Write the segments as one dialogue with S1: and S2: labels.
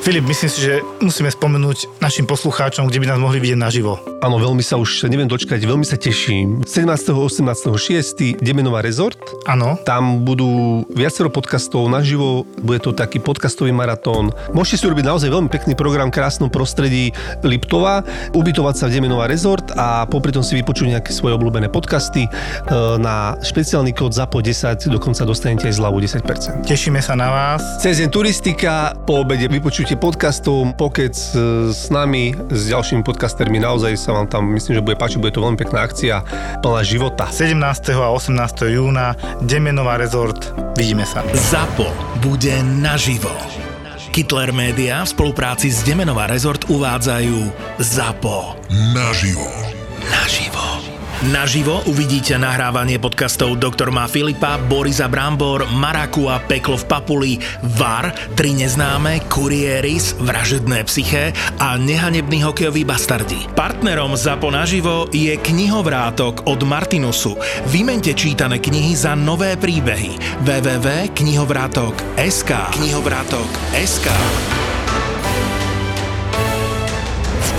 S1: Filip, myslím si, že musíme spomenúť našim poslucháčom, kde by nás mohli vidieť naživo.
S2: Áno, veľmi sa už neviem dočkať, veľmi sa teším. 17. 18. 6. Demenová rezort.
S1: Áno.
S2: Tam budú viacero podcastov naživo, bude to taký podcastový maratón. Môžete si urobiť naozaj veľmi pekný program v krásnom prostredí Liptova, ubytovať sa v Demenová rezort a popri tom si vypočuť nejaké svoje obľúbené podcasty. E, Na špeciálny kód ZAPO 10 dokonca dostanete aj zľavu 10%.
S1: Tešíme sa na vás.
S2: Cez turistika, po obede vypočujte podcastov, pokec s nami, s ďalšími podcastermi. Naozaj sa vám tam, myslím, že bude páčiť, bude to veľmi pekná akcia, plná života.
S1: 17. a 18. júna Demenová rezort. Vidíme sa.
S3: ZAPO bude naživo. Kittler Media v spolupráci s Demenová rezort uvádzajú ZAPO.
S4: Naživo.
S3: Naživo. Naživo uvidíte nahrávanie podcastov Doktor má Filipa, Borisa Brambor, Maraku a Peklo v Papuli, VAR, Tri neznáme, Kurieris, Vražedné psyché a Nehanebný hokejový bastardi. Partnerom ZAPO naživo je knihovrátok od Martinusu. Vymente čítané knihy za nové príbehy. www.knihovrátok.sk Knihovrátok.sk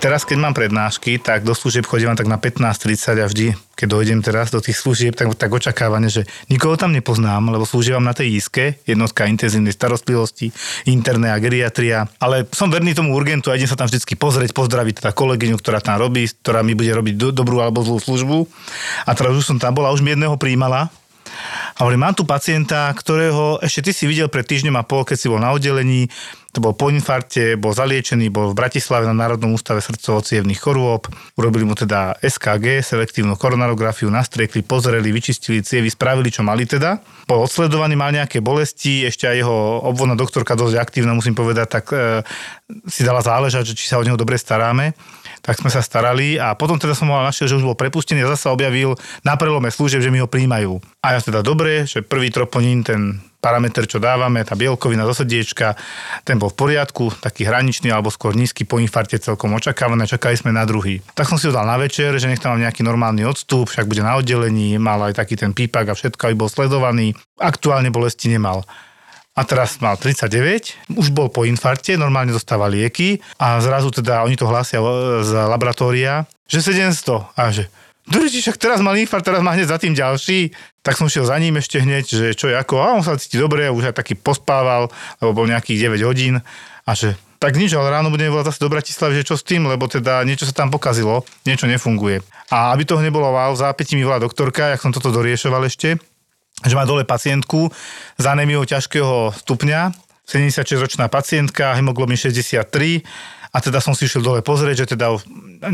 S1: Teraz, keď mám prednášky, tak do služieb chodím tak na 15.30 a vždy, keď dojdem teraz do tých služieb, tak, tak očakávanie, že nikoho tam nepoznám, lebo slúžim na tej iske, jednotka intenzívnej starostlivosti, interné a geriatria, ale som verný tomu urgentu a idem sa tam vždycky pozrieť, pozdraviť teda kolegyňu, ktorá tam robí, ktorá mi bude robiť do, dobrú alebo zlú službu. A teraz už som tam bola, už mi jedného príjmala, a hovorím, mám tu pacienta, ktorého ešte ty si videl pred týždňom a pol, keď si bol na oddelení, to bol po infarte, bol zaliečený, bol v Bratislave na Národnom ústave srdcovo chorôb. Urobili mu teda SKG, selektívnu koronarografiu, nastriekli, pozreli, vyčistili cievy, spravili, čo mali teda. Bol odsledovaný, mal nejaké bolesti, ešte aj jeho obvodná doktorka dosť aktívna, musím povedať, tak e, si dala záležať, že či sa o neho dobre staráme tak sme sa starali a potom teda som mal našiel, že už bol prepustený a zase objavil na prelome služieb, že mi ho príjmajú. A ja teda dobre, že prvý troponín, ten parameter, čo dávame, tá bielkovina zo srdiečka, ten bol v poriadku, taký hraničný alebo skôr nízky po infarte celkom očakávané, čakali sme na druhý. Tak som si ho dal na večer, že nech tam mám nejaký normálny odstup, však bude na oddelení, mal aj taký ten pípak a všetko, aby bol sledovaný. Aktuálne bolesti nemal a teraz mal 39, už bol po infarte, normálne dostáva lieky a zrazu teda oni to hlásia z laboratória, že 700 a že Durči, však teraz mal infarkt, teraz má hneď za tým ďalší. Tak som šiel za ním ešte hneď, že čo je ako, a on sa cíti dobre, už aj taký pospával, lebo bol nejakých 9 hodín a že tak nič, ale ráno budeme volať zase do Bratislavy, že čo s tým, lebo teda niečo sa tam pokazilo, niečo nefunguje. A aby toho nebolo wow, v zápäti mi volá doktorka, jak som toto doriešoval ešte, že má dole pacientku s anémiou ťažkého stupňa, 76-ročná pacientka, hemoglobin 63 a teda som si išiel dole pozrieť, že teda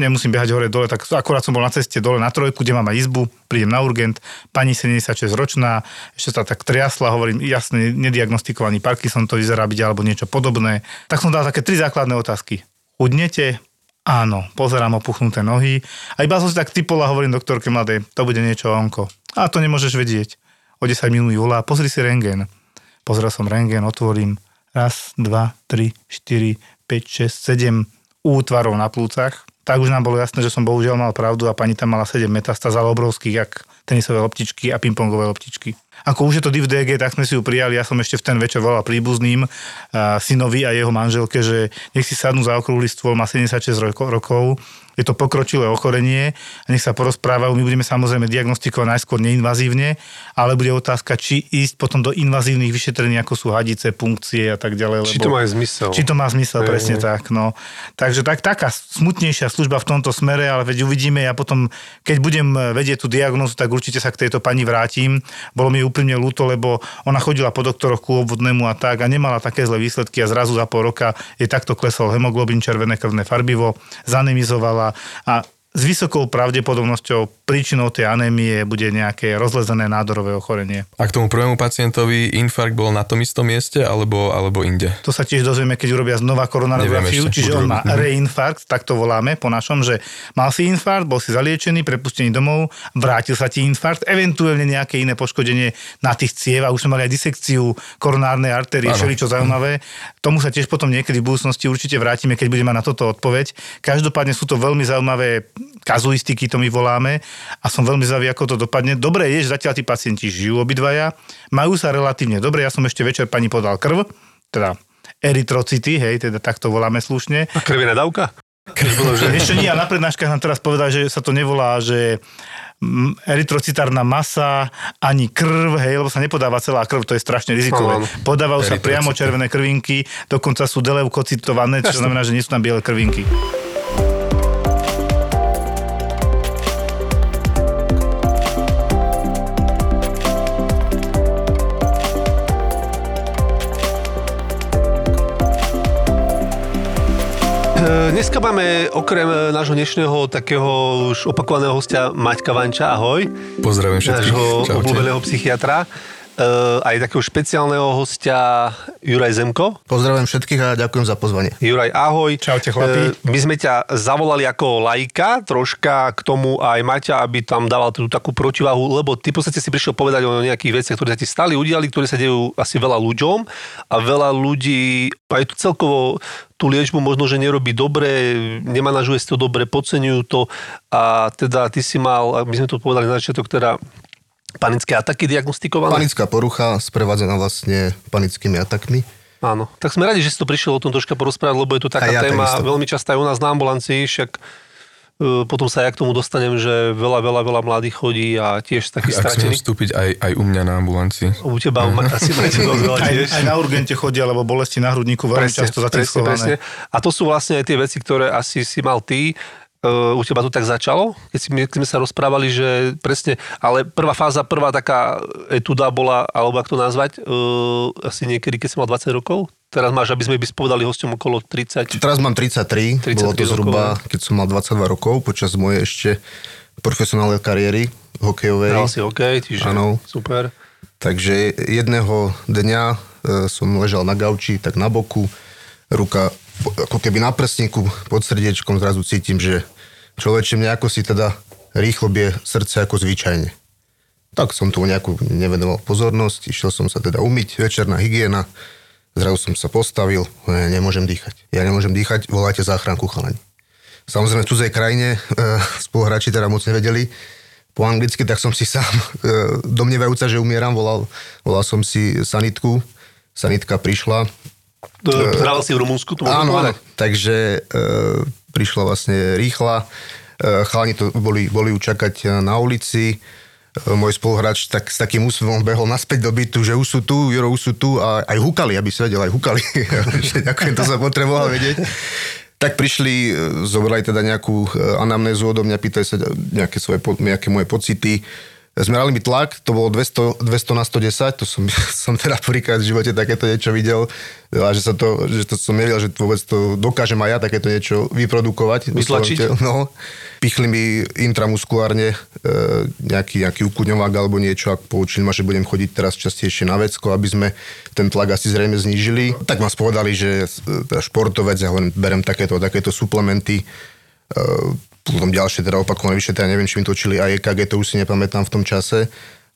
S1: nemusím behať hore dole, tak akorát som bol na ceste dole na trojku, kde mám aj izbu, prídem na urgent, pani 76 ročná, ešte sa tak triasla, hovorím, jasne, nediagnostikovaný Parkinson to vyzerá byť alebo niečo podobné. Tak som dal také tri základné otázky. Chudnete? Áno, pozerám opuchnuté nohy. A iba som si tak typol a hovorím doktorke mladej, to bude niečo onko. A to nemôžeš vedieť o 10 minút mi volá, pozri si rengen. Pozrel som rengen, otvorím raz, dva, tri, štyri, 5, 6, 7 útvarov na plúcach. Tak už nám bolo jasné, že som bohužiaľ mal pravdu a pani tam mala 7 metastáz, ale obrovských, jak tenisové loptičky a pingpongové loptičky. Ako už je to div DG, tak sme si ju prijali. Ja som ešte v ten večer volal príbuzným uh, synovi a jeho manželke, že nech si sadnú za okrúhly stôl, má 76 rokov, je to pokročilé ochorenie a nech sa porozprávajú. My budeme samozrejme diagnostikovať najskôr neinvazívne, ale bude otázka, či ísť potom do invazívnych vyšetrení, ako sú hadice, punkcie a tak ďalej.
S2: Či to má zmysel.
S1: Či to má zmysel, je, presne je. tak. No. Takže tak, taká smutnejšia služba v tomto smere, ale veď uvidíme, ja potom, keď budem vedieť tú diagnózu, tak určite sa k tejto pani vrátim. Bolo mi úprimne ľúto, lebo ona chodila po doktoroch ku obvodnému a tak a nemala také zlé výsledky a zrazu za pol roka jej takto klesol hemoglobin, červené krvné farbivo, zanemizovala a s vysokou pravdepodobnosťou príčinou tej anémie bude nejaké rozlezené nádorové ochorenie.
S4: A k tomu prvému pacientovi infarkt bol na tom istom mieste alebo, alebo inde?
S1: To sa tiež dozvieme, keď urobia znova koronarografiu, čiže on má
S4: Mhm.
S1: reinfarkt, tak to voláme po našom, že mal si infarkt, bol si zaliečený, prepustený domov, vrátil sa ti infarkt, eventuálne nejaké iné poškodenie na tých ciev a už sme mali aj disekciu koronárnej artérie, všeličo zaujímavé. Tomu sa tiež potom niekedy v budúcnosti určite vrátime, keď budeme na toto odpoveď. Každopádne sú to veľmi zaujímavé kazuistiky, to my voláme a som veľmi zaujímavý, ako to dopadne. Dobre je, že zatiaľ tí pacienti žijú obidvaja, majú sa relatívne dobre. Ja som ešte večer pani podal krv, teda eritrocity, hej, teda takto voláme slušne.
S2: A krvená dávka?
S1: Ešte nie, a na prednáškach nám teraz povedal, že sa to nevolá, že mm, erytrocitárna masa, ani krv, hej, lebo sa nepodáva celá krv, to je strašne rizikové.
S2: Áno.
S1: Podávajú sa
S4: Erytrocity.
S1: priamo červené krvinky, dokonca sú deleukocitované, čo znamená, že nie sú tam biele krvinky.
S2: Dneska máme okrem e, nášho dnešného takého už opakovaného hostia Maťka Vanča, ahoj,
S4: Pozdravujem všetkých.
S2: nášho obľúbeného psychiatra, e, aj takého špeciálneho hostia Juraj Zemko.
S5: Pozdravujem všetkých a ďakujem za pozvanie.
S2: Juraj, ahoj.
S1: Čaute, chlapi.
S2: E, My sme ťa zavolali ako lajka, troška k tomu aj Maťa, aby tam dával tú takú protivahu, lebo ty v podstate si prišiel povedať o nejakých veciach, ktoré sa ti stali, udiali, ktoré sa dejú asi veľa ľuďom a veľa ľudí aj tu celkovo tú liečbu možno, že nerobí dobre, nemanažuje si to dobre, podceňujú to a teda ty si mal, my sme to povedali na začiatok, teda panické ataky diagnostikované.
S5: Panická porucha sprevádzaná vlastne panickými atakmi.
S2: Áno, tak sme radi, že si to prišiel o tom troška porozprávať, lebo je to taká
S5: A ja
S2: téma
S5: takisto.
S2: veľmi častá aj u nás na ambulancii, však e, potom sa ja k tomu dostanem, že veľa, veľa, veľa mladých chodí a tiež takých
S4: Ak smiem
S2: stratených.
S4: vstúpiť aj, aj u mňa na ambulancii.
S2: U teba ma- asi máte dosť veľa
S1: Aj,
S2: tiež.
S1: aj na urgente chodia, lebo bolesti na hrudníku veľmi často za tým schované.
S2: A to sú vlastne aj tie veci, ktoré asi si mal ty. Uh, u teba to tak začalo, keď, si, keď sme sa rozprávali, že presne, ale prvá fáza, prvá taká etuda bola, alebo ako to nazvať, uh, asi niekedy, keď si mal 20 rokov. Teraz máš, aby sme by spovedali hosťom okolo 30.
S5: Teraz mám 33,
S2: 33
S5: bolo to
S2: rokov,
S5: zhruba, keď som mal 22 rokov, počas mojej ešte profesionálnej kariéry hokejovej.
S2: Hral si OK, čiže
S5: Áno.
S2: super.
S5: Takže jedného dňa e, som ležal na gauči, tak na boku, ruka ako keby na prsníku pod srdiečkom, zrazu cítim, že človeče mne ako si teda rýchlo bie srdce ako zvyčajne. Tak som tu nejakú nevenoval pozornosť, išiel som sa teda umyť, večerná hygiena, zrazu som sa postavil, ne, nemôžem dýchať. Ja nemôžem dýchať, volajte záchranku chalani. Samozrejme v cudzej krajine, e, spoluhráči teda moc nevedeli, po anglicky, tak som si sám, e, domnievajúca, že umieram, volal, volal som si sanitku, sanitka prišla.
S2: Hral si v Rumunsku, to
S5: Áno, áno, takže e, prišla vlastne rýchla, e, chalani to boli, boli ju čakať na ulici, E, môj spoluhráč tak s takým úsmevom behol naspäť do bytu, že už sú tu, Juro, už sú tu a aj hukali, aby si vedel, aj hukali. Že Ďakujem, to som potreboval vedieť. Tak prišli, e, zobrali teda nejakú e, anamnézu odo mňa, pýtali sa nejaké, svoje, nejaké moje pocity. Zmerali mi tlak, to bolo 200, 200 na 110, to som, som teda prvýkrát v živote takéto niečo videl, a že, sa to, že to som nevedel, že vôbec to dokážem aj ja takéto niečo vyprodukovať.
S2: Vytlačiť?
S5: No, pichli mi intramuskulárne e, nejaký, nejaký ukudňovák alebo niečo a poučili ma, že budem chodiť teraz častejšie na vecko, aby sme ten tlak asi zrejme znížili. Tak ma spovedali, že e, teda športovec, ja len berem takéto, takéto suplementy. Potom ďalšie teda opakované vyšetrenia, neviem, či mi točili aj EKG, to už si nepamätám v tom čase.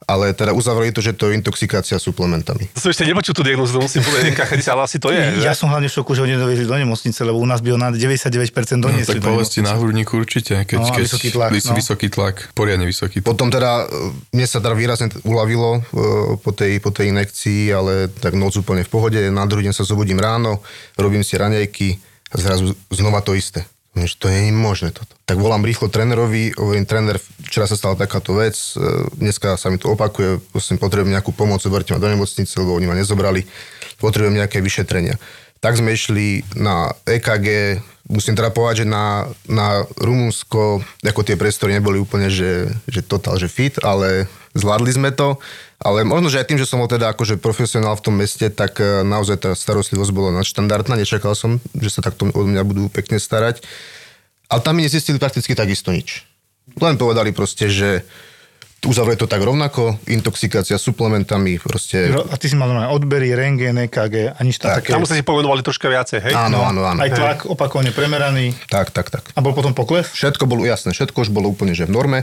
S5: Ale teda uzavreli to, že to je intoxikácia suplementami.
S2: To som ešte nepočul tú diagnozu, to musím povedať, kachadiť, ale asi to je.
S1: Ja
S2: že?
S1: som hlavne v šoku, že ho nedoviezli do nemocnice, lebo u nás by ho na 99%
S4: No,
S1: doniesli
S4: tak
S1: do
S4: bolesti
S1: nemocnice.
S4: na hrudníku určite, keď,
S1: No,
S4: keď
S1: vysoký tlak,
S4: vys-
S1: no.
S4: vysoký tlak, poriadne vysoký tlak.
S5: Potom teda, e, mne sa teda výrazne uľavilo e, po tej, po tej inekcii, ale tak noc úplne v pohode. Na druhý deň sa zobudím ráno, robím si raňajky a zrazu znova to isté. Že to nie je možné toto. Tak volám rýchlo trénerovi, hovorím, tréner, včera sa stala takáto vec, e, dneska sa mi to opakuje, prosím, potrebujem nejakú pomoc, zoberte ma do nemocnice, lebo oni ma nezobrali, potrebujem nejaké vyšetrenia. Tak sme išli na EKG, musím teda povedať, že na, na Rumunsko, ako tie priestory neboli úplne, že, že totál, že fit, ale zvládli sme to. Ale možno, že aj tým, že som bol teda akože profesionál v tom meste, tak e, naozaj tá starostlivosť bola nadštandardná. Nečakal som, že sa takto od mňa budú pekne starať. Ale tam mi nezistili prakticky takisto nič. Len povedali proste, že uzavreli to tak rovnako, intoxikácia suplementami, proste...
S1: A ty si mal normálne odbery, rengen, EKG a nič
S5: Tak.
S1: také.
S2: Tam sa si povenovali troška viacej, hej?
S5: Áno, áno, áno.
S1: Aj tlak opakovane premeraný.
S5: Tak, tak, tak.
S1: A bol potom pokles?
S5: Všetko bolo jasné, všetko už bolo úplne že v norme.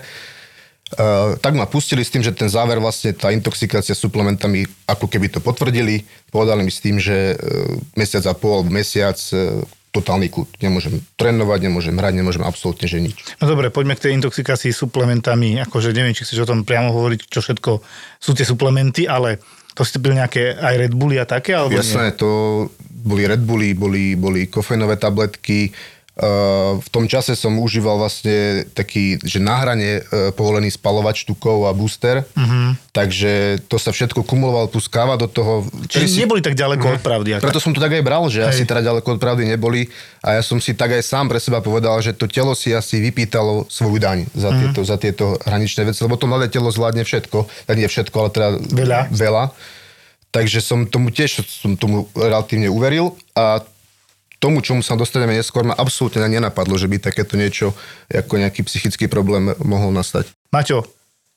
S5: Uh, tak ma pustili s tým, že ten záver vlastne, tá intoxikácia suplementami, ako keby to potvrdili, povedali mi s tým, že uh, mesiac a pol, mesiac, uh, totálny kút. Nemôžem trénovať, nemôžem hrať, nemôžem absolútne, že nič.
S1: No dobre, poďme k tej intoxikácii suplementami. Akože neviem, či chceš o tom priamo hovoriť, čo všetko sú tie suplementy, ale to ste pili nejaké aj Red Bulli a také, alebo nie?
S5: Jasné, to boli Red Bulli, boli, boli kofeinové tabletky. Uh, v tom čase som užíval vlastne taký, že na hrane uh, povolený spalovač tukov a booster, uh-huh. takže to sa všetko kumulovalo plus káva do toho.
S1: Čiže neboli tak ďaleko od pravdy. Ako...
S5: Preto som to tak aj bral, že
S1: Hej.
S5: asi teda ďaleko od pravdy neboli a ja som si tak aj sám pre seba povedal, že to telo si asi vypýtalo svoju daň za,
S1: Mhm.
S5: tieto, za tieto hraničné veci, lebo to mladé telo zvládne všetko, tak nie všetko, ale teda
S1: Veľa.
S5: veľa. Takže som tomu tiež som tomu relatívne uveril a tomu, čomu sa dostaneme neskôr, ma absolútne nenapadlo, že by takéto niečo ako nejaký psychický problém mohol nastať.
S1: Maťo,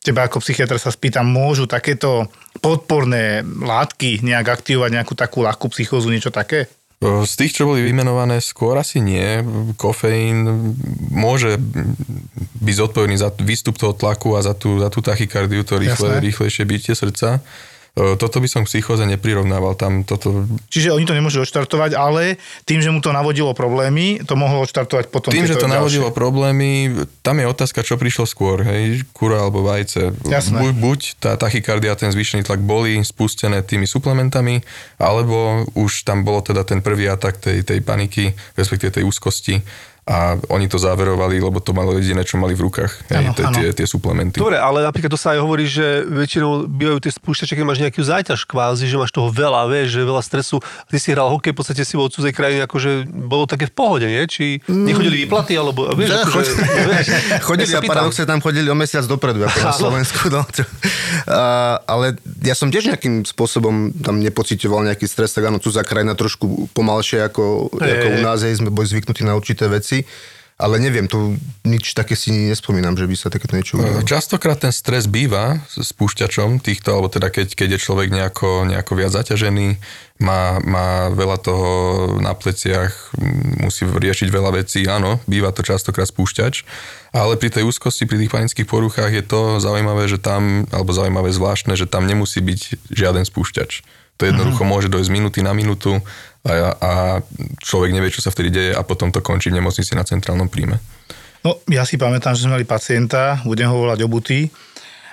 S1: teba ako psychiatra sa spýtam, môžu takéto podporné látky nejak aktivovať nejakú takú ľahkú psychózu, niečo také?
S4: O, Z tých, čo boli vymenované, skôr asi nie. Kofeín môže byť zodpovedný za výstup toho tlaku a za tú, za tú tachykardiu, to rýchle,
S1: Jasné.
S4: rýchlejšie bytie srdca. O, Toto by som k psychóze neprirovnával. Tam toto,
S1: Čiže oni to nemôžu odštartovať, ale tým, že mu to navodilo problémy, to mohlo odštartovať potom
S4: tým, že to
S1: ďalšie.
S4: navodilo problémy, tam je otázka, čo prišlo skôr, hej, kura alebo vajce.
S1: Jasné.
S4: Buď, buď tá tachykardia, ten zvýšený tlak boli spustené tými suplementami, alebo už tam bolo teda ten prvý atak tej, tej paniky, respektíve tej úzkosti a oni to záverovali, lebo to malo jediné, čo mali v rukách, hej,
S1: Áno,
S4: tie,
S1: áno.
S4: tie, tie suplementy.
S2: Dobre, ale napríklad to sa aj hovorí, že väčšinou bývajú tie spúšťače, keď máš nejakú záťaž kvázi, že máš toho veľa, vieš, že veľa stresu. Ty si hral hokej, v podstate si bol v cudzej krajine, akože bolo také v pohode, nie? Či nechodili výplaty, alebo vieš,
S5: Že
S2: akože, vieš,
S5: Chodili
S2: ja
S5: a paradoxne tam chodili o mesiac dopredu, ako na. Slovensku. No. A, ale ja som tiež nejakým spôsobom tam nepocitoval nejaký stres, tak áno, cudzá krajina trošku pomalšie ako,
S2: Hej,
S5: ako u nás, hej, sme boli zvyknutí na určité veci. Ale neviem, tu nič také si nespomínam, že by sa takéto niečo udialo.
S4: Častokrát ten stres býva s spúšťačom týchto, alebo teda keď, keď je človek nejako, nejako viac zaťažený, má, má veľa toho na pleciach, musí riešiť veľa vecí, áno, býva to častokrát spúšťač, ale pri tej úzkosti, pri tých panických poruchách je to zaujímavé, že tam, alebo zaujímavé zvláštne, že tam nemusí byť žiaden spúšťač. To jednoducho môže dojsť z minúty na minútu a, a človek nevie, čo sa vtedy deje a potom to končí v nemocnici na centrálnom príjme.
S1: No, ja si pamätám, že sme mali pacienta, budem ho volať Obuty,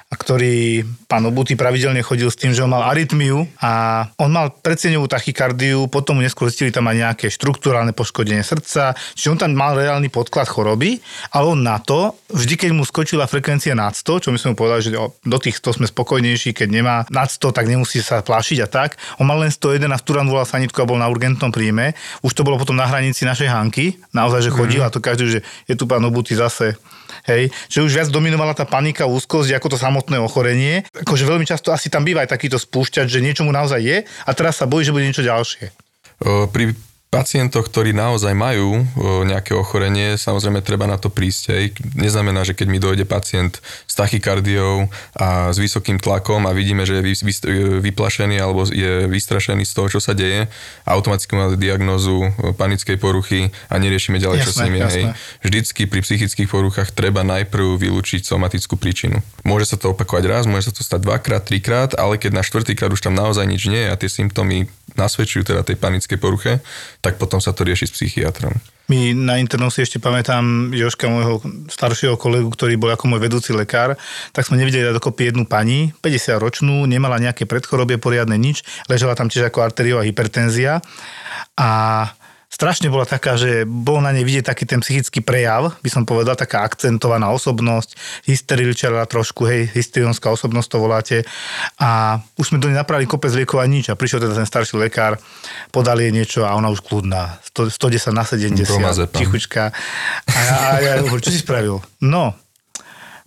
S1: a ktorý, pán Obuty, pravidelne chodil s tým, že on mal arytmiu a on mal predseňovú tachykardiu, potom mu neskôr zistili tam aj nejaké štruktúrálne poškodenie srdca, čiže on tam mal reálny podklad choroby, ale on na to, vždy keď mu skočila frekvencia nad 100, čo my sme mu povedali, že do tých 100 sme spokojnejší, keď nemá nad 100, tak nemusí sa plášiť a tak. On mal len 101 a Turan volal sanitku a bol na urgentnom príjme. Už to bolo potom na hranici našej Hanky, naozaj, že chodil a to každý, že je tu pán Obuty zase Hej, že už viac dominovala tá panika, úzkosť, ako to samotné ochorenie. Akože veľmi často asi tam býva aj takýto spúšťač, že niečo mu naozaj je a teraz sa bojí, že bude niečo ďalšie.
S4: Pri pacientoch, ktorí naozaj majú o, nejaké ochorenie, samozrejme treba na to prísť. Hej. Neznamená, že keď mi dojde pacient s tachykardiou a s vysokým tlakom a vidíme, že je vy- vyplašený alebo je vystrašený z toho, čo sa deje, automaticky má diagnózu o, panickej poruchy a neriešime ďalej, čo s
S1: Jasné.
S4: Hej.
S1: jasné.
S4: Vždycky pri psychických poruchách treba najprv vylúčiť somatickú príčinu. Môže sa to opakovať raz, môže sa to stať dvakrát, trikrát, ale keď na štvrtýkrát už tam naozaj nič nie je a tie symptómy nasvedčujú teda tej panickej poruche, tak potom sa to rieši s psychiatrom.
S1: My na internom si ešte pamätám Joška, môjho staršieho kolegu, ktorý bol ako môj vedúci lekár, tak sme nevideli dokopy jednu pani, 50 ročnú, nemala nejaké predchorobie poriadne nič, ležela tam tiež ako arteriová hypertenzia a strašne bola taká, že bol na nej vidieť taký ten psychický prejav, by som povedal, taká akcentovaná osobnosť, hysterilčera trošku, hej, hysterionská osobnosť to voláte. A už sme do nej napravili kopec liekov a nič. A prišiel teda ten starší lekár, podal jej niečo a ona už kľudná. 100, 110 na 70,
S4: Bromazepam.
S1: tichučka. A, a ja hovorím, čo si spravil? No,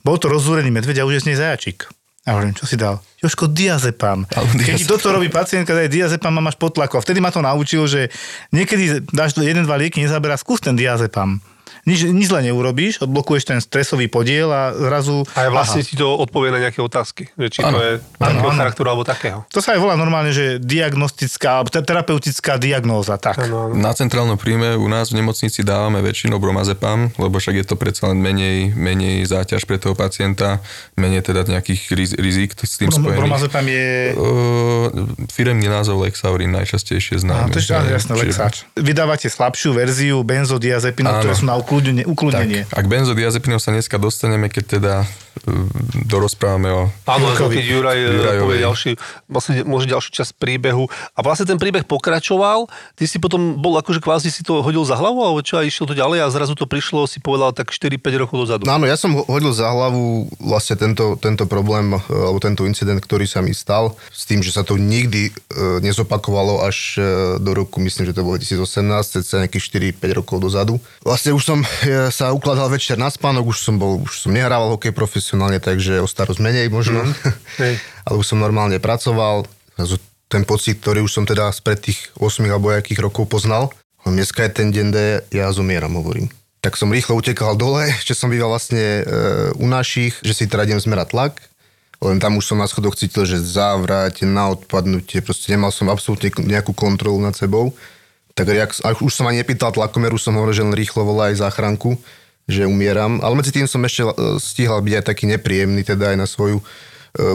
S1: bol to rozúrený medveď a už je z nej zajačík. A hovorím, čo si dal? Joško, diazepam. Keď ti toto robí pacientka, daj diazepam a máš potlaku. A vtedy ma to naučil, že niekedy dáš jeden, dva lieky, nezaberá, skús ten diazepam. Nič, nič zle neurobíš, odblokuješ ten stresový podiel a zrazu...
S2: A vlastne
S1: aha.
S2: ti to odpovie na nejaké otázky. Že či
S4: Áno.
S2: to je takého
S1: áno.
S2: charakteru alebo takého.
S1: To sa aj volá normálne, že diagnostická, terapeutická diagnóza, tak.
S2: Áno, áno.
S4: Na centrálnom príjme u nás v nemocnici dávame väčšinou bromazepam, lebo však je to predsa len menej, menej záťaž pre toho pacienta, menej teda nejakých riz, rizik s tým
S1: Brom-
S4: spojených.
S1: Bromazepam je...
S4: Uh, firemný názov Lexaurin najčastejšie
S1: Á,
S4: známy.
S1: to je jasné, Lexač. Vydávate slabšiu verziu benzodiazepinov, ktoré sú na ukludnenie. ukludnenie.
S4: Tak, ak benzodiazepinov sa dneska dostaneme, keď teda dorozprávame o...
S2: Áno,
S1: Jurkovi.
S2: keď Juraj eh,
S4: Jurajovej.
S2: povie ďalší, vlastne možno ďalšiu časť príbehu. A vlastne ten príbeh pokračoval, ty si potom bol akože kvázi si to hodil za hlavu, alebo čo a išiel to ďalej a zrazu to prišlo, si povedal tak 4-5 rokov dozadu.
S5: No áno, ja som ho- hodil za hlavu vlastne tento, tento problém, e, alebo tento incident, ktorý sa mi stal, s tým, že sa to nikdy e, nezopakovalo až e, do roku, myslím, že to bolo 2018, cca nejakých 4-5 rokov dozadu. Vlastne už som e, sa ukladal večer na spánok, už som bol, už som nehrával hokej profesionálne, takže o starosť menej možno,
S2: Hej.
S5: ale už som normálne pracoval. Ten pocit, ktorý už som teda spred tých 8 alebo jakých rokov poznal, dneska je ten deň D, ja zomieram, hovorím. Tak som rýchlo utekal dole, že som býval vlastne e, u našich, že si teda idem zmerať tlak. Len tam už som na schodoch cítil, že závrať, na odpadnutie, proste nemal som absolútne nejakú kontrolu nad sebou. Tak jak, a už som ani nepýtal tlakomeru, som hovoril, že len rýchlo volá aj záchranku, že umieram. Ale medzi tým som ešte e, stíhal byť aj taký nepríjemný, teda aj na svoju e,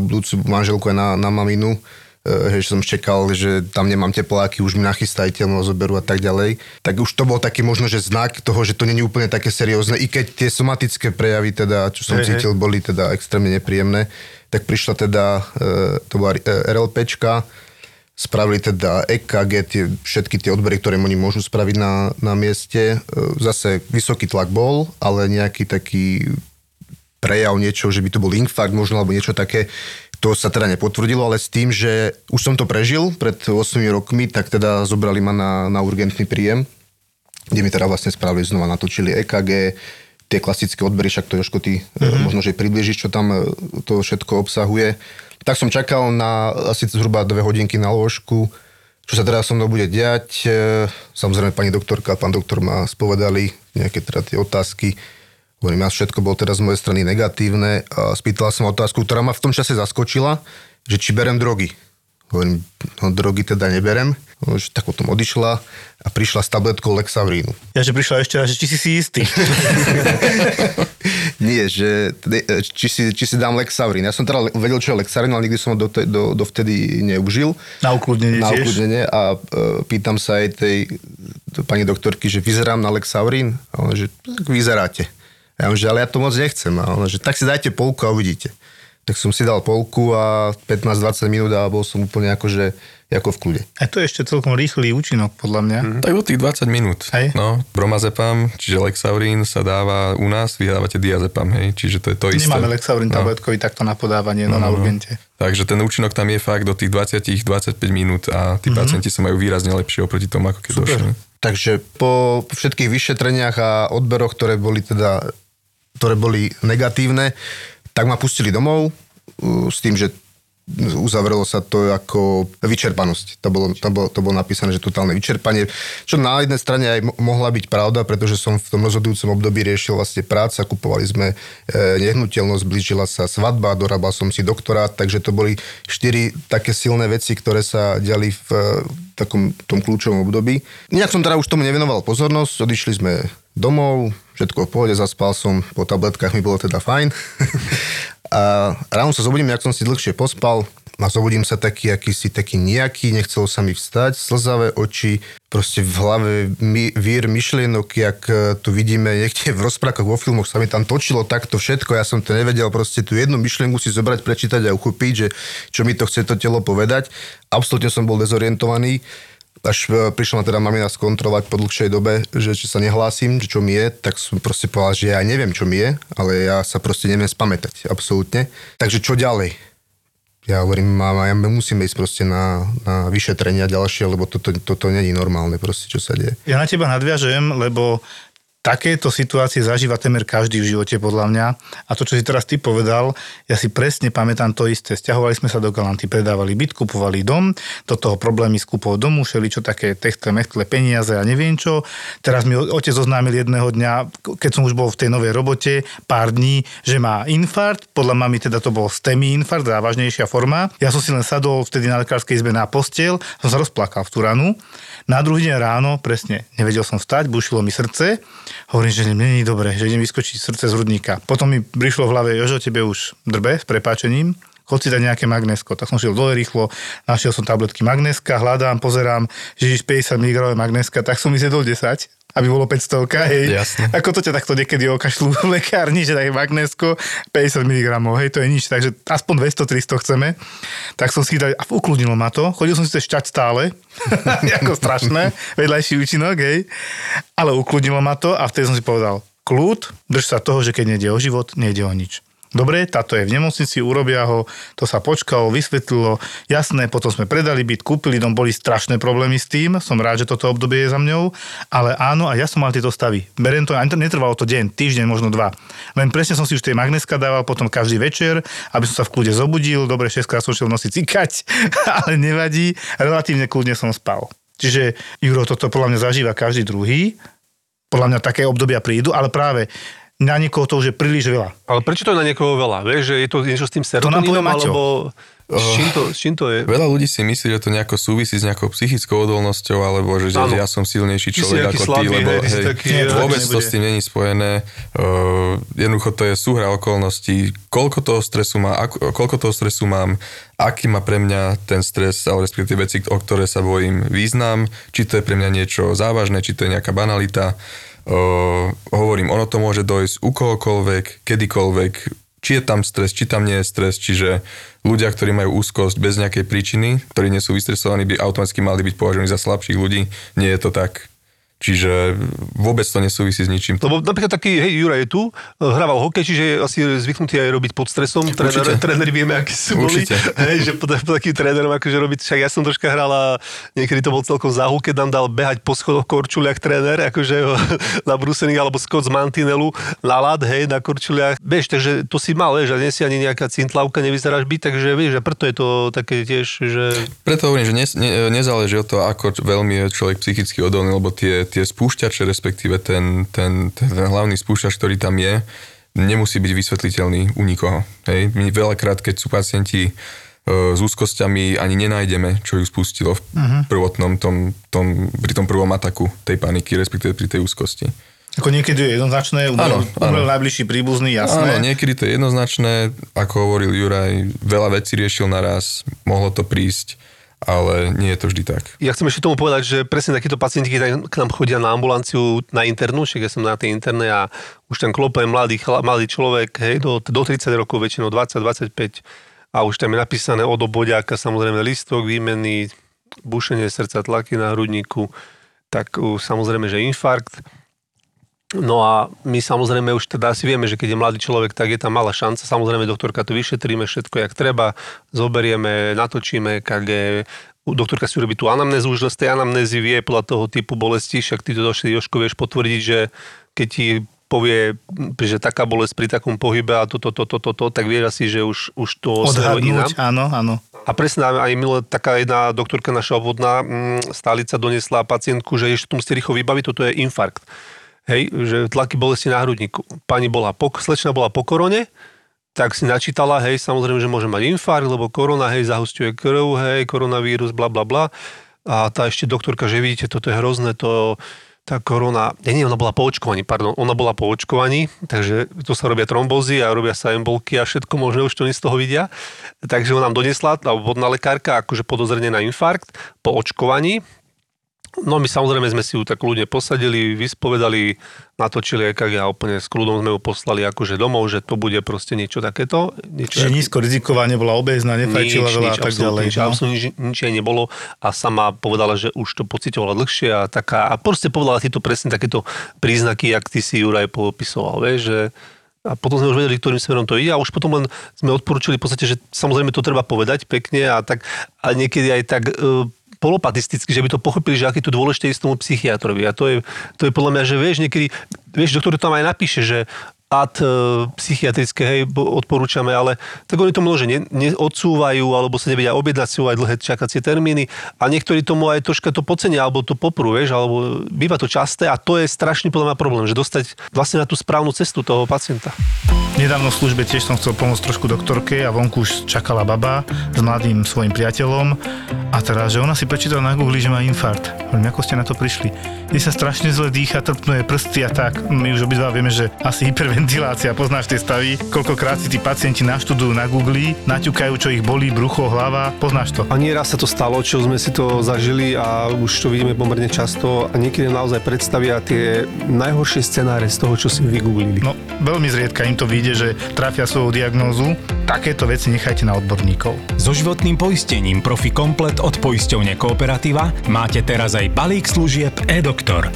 S5: budúcu manželku, aj na, na maminu e, že som čakal, že tam nemám tepláky, už mi nachystajte, ma zoberú a tak ďalej. Tak už to bol taký možno, že znak toho, že to není úplne také seriózne, i keď tie somatické prejavy, teda, čo som
S2: hej.
S5: cítil, boli teda extrémne nepríjemné. Tak prišla teda, to bola RLPčka, spravili teda EKG, tie, všetky tie odbery, ktoré oni môžu spraviť na, na mieste. E, Zase vysoký tlak bol, ale nejaký taký prejav niečo, že by to bol infarkt možno, alebo niečo také, to sa teda nepotvrdilo, ale s tým, že už som to prežil pred 8 rokmi, tak teda zobrali ma na, na urgentný príjem, kde mi teda vlastne spravili znova, natočili EKG, tie klasické odbery, však to Jožko, ty mm-hmm. možno, že približíš, čo tam e, to všetko obsahuje. Tak som čakal na asi zhruba dve hodinky na lôžku, čo sa teda so mnou bude diať. E, Samozrejme, pani doktorka a pán doktor ma spovedali nejaké teda tie otázky. Hovorím, ja všetko bolo teda z mojej strany negatívne. A spýtala som otázku, ktorá ma v tom čase zaskočila, že či berem drogy. Hovorím, no drogy teda neberem. Že tak potom odišla a prišla s tabletkou Lexavrínu.
S1: Ja, že prišla ešte raz, že či si si istý.
S5: Nie, že teda, či si, či si dám Lexavrín. Ja som teda vedel, čo je Lexavrín, ale nikdy som ho do, do, dovtedy neužil.
S1: Na ukludnenie
S5: Na ukludnenie a e, pýtam sa aj tej pani doktorky, že vyzerám na Lexaurin? A ona, že tak vyzeráte. Ja že ale ja to moc nechcem. A ona, že tak si dajte polku a uvidíte. Tak som si dal polku a 15-20 minút a bol som úplne akože ako v kľude.
S1: A to je ešte celkom rýchly účinok, podľa mňa.
S2: Mhm.
S1: Mm-hmm.
S4: Tak do tých 20 minút.
S1: Hej.
S4: No, bromazepam, čiže Lexaurin sa dáva u nás, vy dávate diazepam, hej, čiže to je to isté.
S1: Nemáme Lexaurin
S4: No.
S1: tabletkový takto na podávanie, no, na urgente.
S4: Takže ten účinok tam je fakt do tých 20-25 minút a tí mm-hmm. pacienti sa majú výrazne lepšie oproti tomu, ako keď došli.
S5: Takže po všetkých vyšetreniach a odberoch, ktoré boli teda, ktoré boli negatívne, tak ma pustili domov uh, s tým, že uzavrelo sa to ako vyčerpanosť. To bolo, to bolo, to bolo napísané, že totálne vyčerpanie. Čo na jednej strane aj mo- mohla byť pravda, pretože som v tom rozhodujúcom období riešil vlastne práca, kupovali sme e, nehnuteľnosť, blížila sa svadba, dorábal som si doktorát, takže to boli štyri také silné veci, ktoré sa diali v e, takom tom kľúčovom období. Nejak som teda už tomu nevenoval pozornosť, odišli sme domov, všetko v pohode, zaspal som, po tabletkách mi bolo teda fajn. A ráno sa zobudím, jak som si dlhšie pospal a zobudím sa taký, akýsi taký nejaký, nechcelo sa mi vstať, slzavé oči, proste v hlave my, vír myšlienok, jak e, tu vidíme niekde v rozprávkach vo filmoch, sa mi tam točilo takto všetko, ja som to nevedel, proste tú jednu myšlienku si zobrať, prečítať a uchopiť, že čo mi to chce to telo povedať. Absolútne som bol dezorientovaný až e, prišla teda mamina skontrolovať po dlhšej dobe, že či sa nehlásim, že čo mi je, tak som proste povedal, že ja neviem, čo mi je, ale ja sa proste neviem spamätať, absolútne. Takže čo ďalej? Ja hovorím, mama, ja musíme ísť proste na, na vyšetrenia ďalšie, lebo toto, toto není normálne proste, čo sa deje.
S1: Ja na teba nadviažem, lebo takéto situácie zažíva temer každý v živote podľa mňa. A to, čo si teraz ty povedal, ja si presne pamätám to isté. Sťahovali sme sa do Galanty, predávali byt, kupovali dom, do toho problémy s kúpou domu, šeli čo také techtle, mechtle peniaze a neviem čo. Teraz mi otec oznámil jedného dňa, keď som už bol v tej novej robote, pár dní, že má infarkt. Podľa mami teda to bol STEMI infarkt, závažnejšia forma. Ja som si len sadol vtedy na lekárskej izbe na postel, som sa rozplakal v tú ranu. Na druhý deň ráno, presne, nevedel som vstať, bušilo mi srdce. Hovorím, že je dobre, že idem vyskočiť srdce z hrudníka. Potom mi prišlo v hlave, Jožo, tebe už drbe s prepáčením, chod si dať nejaké magnesko. Tak som šiel dole rýchlo, našiel som tabletky magneska, hľadám, pozerám, že 50 mg magneska, tak som mi zjedol 10 aby bolo 500, hej.
S4: Jasne.
S1: Ako to ťa takto niekedy okašľú v lekárni, že tak magnesko 50 mg, hej, to je nič, takže aspoň 200-300 chceme. Tak som si dal, a ukludnilo ma to, chodil som si cez šťať stále, ako strašné, vedľajší účinok, hej, ale ukludnilo ma to a vtedy som si povedal, kľud, drž sa toho, že keď nejde o život, nejde o nič. Dobre, táto je v nemocnici, urobia ho, to sa počkalo, vysvetlilo, jasné, potom sme predali byt, kúpili dom, boli strašné problémy s tým, som rád, že toto obdobie je za mňou, ale áno, a ja som mal tieto stavy. Beriem to, ani to netrvalo to deň, týždeň, možno dva. Len presne som si už tie magneska dával potom každý večer, aby som sa v kľude zobudil, dobre, 6 krát som šiel nosiť cikať, ale nevadí, relatívne kľudne som spal. Čiže Juro toto podľa mňa zažíva každý druhý, podľa mňa také obdobia prídu, ale práve na niekoho to už je príliš veľa.
S2: Ale prečo to je na niekoho veľa? Vieš, že je to niečo s tým
S1: Maťo.
S2: alebo s čím, to, s čím to je?
S4: Veľa ľudí si myslí, že to nejako súvisí s nejakou psychickou odolnosťou, alebo že,
S2: Áno.
S4: ja som silnejší
S2: Ty si
S4: človek
S2: nejaký
S4: ako ty,
S2: slabý,
S4: lebo
S2: hej, ty
S4: hej,
S2: taký,
S1: Nie,
S4: vôbec
S1: nebude.
S4: to s tým není spojené. Uh, jednoducho to je súhra okolností, koľko toho stresu má, ako, koľko toho stresu mám, aký má pre mňa ten stres, ale respektíve veci, o ktoré sa bojím, význam, či to je pre mňa niečo závažné, či to je nejaká banalita. Uh, hovorím, ono to môže dojsť u kohokoľvek, kedykoľvek, či je tam stres, či tam nie je stres, čiže ľudia, ktorí majú úzkosť bez nejakej príčiny, ktorí nie sú vystresovaní, by automaticky mali byť považovaní za slabších ľudí. Nie je to tak. Čiže vôbec to nesúvisí s ničím.
S2: Lebo napríklad taký, hej, Jura je tu, eh, hrával hokej, čiže je asi zvyknutý aj robiť pod stresom. Tréner, tréneri vieme, akí sú boli.
S4: Určite.
S2: Hej, že pod, pod takým trénerom akože robiť, však ja som troška hral a niekedy to bol celkom záhul, keď nám dal behať po schodoch korčuliach tréner, akože na brúsených alebo skot z mantinelu na lad, hej, na korčuliach. Vieš, takže to si mal, vieš, a nie si ani nejaká cintlavka, nevyzeráš byť, takže vieš, a preto je to také tiež, že...
S4: Preto hovorím, že ne, ne, nezáleží od toho, ako veľmi je človek psychicky odolný, lebo tie, tie spúšťače, respektíve ten, ten, ten, hlavný spúšťač, ktorý tam je, nemusí byť vysvetliteľný u nikoho. Hej? My veľakrát, keď sú pacienti e, s úzkosťami, ani nenájdeme, čo ju spustilo v prvotnom, tom, tom, pri tom prvom ataku tej paniky, respektíve pri tej úzkosti.
S1: Ako niekedy je jednoznačné, umrel, umrel najbližší príbuzný, jasné.
S4: Áno, niekedy to je jednoznačné, ako hovoril Juraj, veľa vecí riešil naraz, mohlo to prísť, ale nie je to vždy tak.
S2: Ja chcem ešte tomu povedať, že presne takíto pacienti, keď k nám chodia na ambulanciu na internú, však ja som na tej internej a už ten klope mladý, mladý človek, hej, do, do 30 rokov väčšinou, 20-25 a už tam je napísané od obodiaka, samozrejme listok, výmenný, bušenie srdca, tlaky na hrudníku, tak uh, samozrejme, že infarkt. No a my samozrejme už teda si vieme, že keď je mladý človek, tak je tam malá šanca. Samozrejme, doktorka to vyšetríme všetko, jak treba, zoberieme, natočíme KG, doktorka si urobí tú anamnézu, už z tej anamnézy vie podľa toho typu bolesti, však ty to došli, Joško, vieš potvrdiť, že keď ti povie, že taká bolesť pri takom pohybe a toto, toto, toto, to, tak vieš asi, že už, už to.
S1: Odhadnúť, áno, áno.
S2: A presne aj minule taká jedna doktorka naša obvodná mm, stálica donesla pacientku, že ešte tu musíte rýchlo vybaviť, toto je infarkt. Hej, že tlaky bolesti na hrudníku. Pani bola, po, slečna bola po korone, tak si načítala, hej, samozrejme, že môže mať infarkt, lebo korona, hej, zahusťuje krv, hej, koronavírus, bla, bla, bla. A tá ešte doktorka, že vidíte, toto je hrozné, to, tá korona, nie, nie, ona bola po očkovaní, pardon, ona bola po očkovaní, takže to sa robia trombozy a robia sa embolky a všetko možné, už to oni z toho vidia. Takže ona nám donesla, tá obvodná lekárka, akože podozrenie na infarkt po očkovaní. No my samozrejme sme si ju tak ľudne posadili, vyspovedali, natočili EKG a úplne s kľudom sme ju poslali akože domov, že to bude proste niečo takéto. Niečo
S1: Čiže nízko riziková, nebola obézna, nefajčila veľa a tak ďalej.
S2: Nič,
S1: no.
S2: absolútne nič, nič jej nebolo a sama povedala, že už to pocitovala dlhšie a taká, a proste povedala si to presne takéto príznaky, jak ty si Juraj popisoval, vieš, že a potom sme už vedeli, ktorým smerom to ide a už potom len sme odporúčili v podstate, že samozrejme to treba povedať pekne a tak a niekedy aj tak e, polopatisticky, že by to pochopili, že aký tu dôležité ísť tomu psychiatrovi. A to je, to je podľa mňa, že vieš, niekedy, vieš, doktor to tam aj napíše, že ad e, psychiatrické, hej, odporúčame, ale tak oni tomu že ne, neodsúvajú, alebo sa nevedia objednať, sú aj dlhé čakacie termíny a niektorí tomu aj troška to pocenia, alebo to poprú, vieš, alebo býva to časté a to je strašný podľa mňa problém, že dostať vlastne na tú správnu cestu toho pacienta.
S1: Nedávno v službe tiež som chcel pomôcť trošku doktorke a vonku už čakala baba s mladým svojim priateľom a teraz, že ona si prečítala na Google, že má infarkt. Hovorím, ako ste na to prišli? Kde sa strašne zle dýcha, trpnuje prsty a tak. My už obidva vieme, že asi hyperventilácia, poznáš tie stavy. Koľkokrát si tí pacienti naštudujú na Google, naťukajú, čo ich bolí, brucho, hlava, poznáš to.
S2: A nieraz sa to stalo, čo sme si to zažili a už to vidíme pomerne často a niekedy naozaj predstavia tie najhoršie scenáre z toho, čo si vygooglili.
S1: No, veľmi zriedka im to vyjde, že trafia svoju diagnózu. Takéto veci nechajte na odborníkov.
S6: So životným poistením Profi Komplet od poisťovne Kooperativa máte teraz aj balík služieb e-doktor.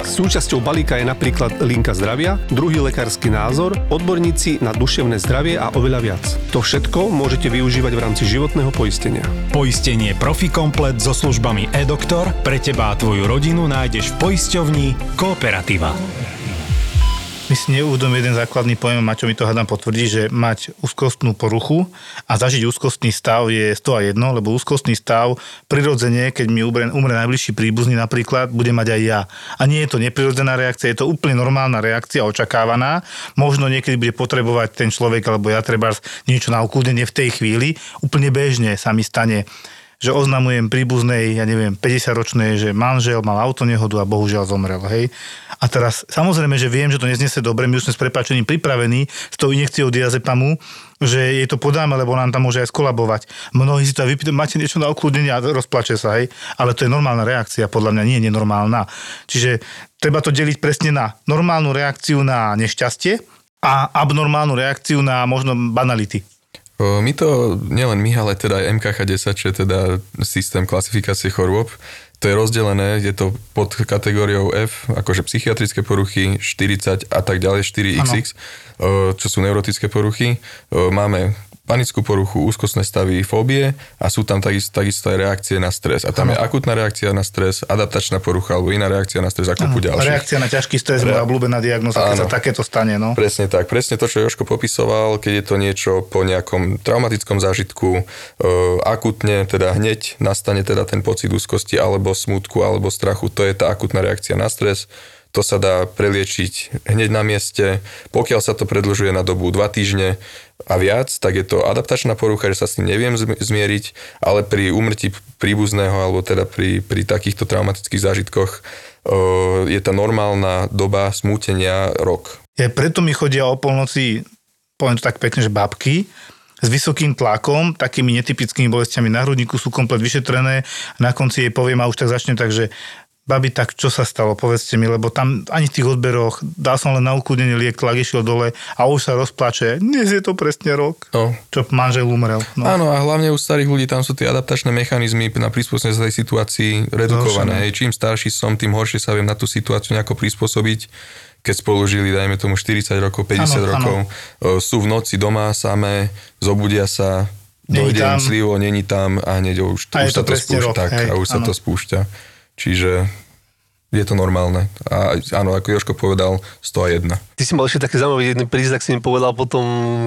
S2: Súčasťou balíka je napríklad linka zdravia, druhý lekársky názor, odborníci na duševné zdravie a oveľa viac. To všetko môžete využívať v rámci životného poistenia.
S6: Poistenie Profi Komplet so službami e-doktor pre teba a tvoju rodinu nájdeš v poisťovni Kooperativa.
S1: My si neuvedomujeme jeden základný pojem, Maťo mi to hádam potvrdí, že mať úzkostnú poruchu a zažiť úzkostný stav je 100 a 1, lebo úzkostný stav prirodzene, keď mi umre, umre najbližší príbuzný napríklad, bude mať aj ja. A nie je to neprirodzená reakcia, je to úplne normálna reakcia, očakávaná. Možno niekedy bude potrebovať ten človek, alebo ja treba niečo na ukludnenie v tej chvíli. Úplne bežne sa mi stane že oznamujem príbuznej, ja neviem, 50-ročnej, že manžel mal autonehodu a bohužiaľ zomrel, hej. A teraz, samozrejme, že viem, že to neznese dobre, my už sme s prepáčením pripravení s tou injekciou diazepamu, že jej to podáme, lebo nám tam môže aj skolabovať. Mnohí si to aj vypýtajú, máte niečo na ukludnenie a rozplače sa, hej. Ale to je normálna reakcia, podľa mňa nie je nenormálna. Čiže treba to deliť presne na normálnu reakciu na nešťastie a abnormálnu reakciu na možno banality.
S4: My to, nielen my, ale teda aj MKH10, čo je teda systém klasifikácie chorôb, to je rozdelené, je to pod kategóriou F, akože psychiatrické poruchy, 40 a tak ďalej, 4XX, o, čo sú neurotické poruchy. Máme panickú poruchu, úzkostné stavy, fóbie a sú tam takisto, takisto aj reakcie na stres. A tam je akutná reakcia na stres, adaptačná porucha alebo iná reakcia na stres a kopu ďalších.
S1: Reakcia na ťažký stres, moja obľúbená diagnoza, keď sa takéto stane, no.
S4: Presne tak, presne to, čo Joško popisoval, keď je to niečo po nejakom traumatickom zážitku, e, akutne, teda hneď nastane teda ten pocit úzkosti alebo smutku alebo strachu, to je tá akutná reakcia na stres. To sa dá preliečiť hneď na mieste. Pokiaľ sa to predlžuje na dobu 2 týždne a viac, tak je to adaptačná porucha, že sa s tým neviem zm- zmieriť, ale pri úmrtí príbuzného alebo teda pri, pri takýchto traumatických zážitkoch je tá normálna doba smútenia rok.
S1: Je, preto mi chodia o polnoci, poviem to tak pekne, že babky, s vysokým tlakom, takými netypickými bolestiami na hrudníku sú komplet vyšetrené. Na konci jej poviem a už tak začne tak, že babi, tak čo sa stalo, povedzte mi, lebo tam ani v tých odberoch dal som len na ukludnenie liek, tlak išiel dole a už sa rozplače. Dnes je to presne rok,
S4: No.
S1: čo manžel umrel. No.
S4: Áno, a hlavne u starých ľudí tam sú tie adaptačné mechanizmy na prispôsobenie sa tej situácii redukované.
S1: Zhoršené.
S4: Hej, čím starší som, tým horšie sa viem na tú situáciu nejako prispôsobiť. Keď spolu žili, dajme tomu 40 rokov, 50
S1: Áno,
S4: rokov, o, sú v noci doma samé, zobudia sa, dojde im slivo, není tam a hneď už,
S1: je
S4: už sa
S1: to
S4: to spúšťa.
S1: rok,
S4: Tak,
S1: hej,
S4: už sa
S1: áno.
S4: to spúšťa. Čiže je to normálne. A áno, ako Joško povedal, 101.
S2: Ty si mal ešte také zaujímavý jeden príznak, si mi povedal potom,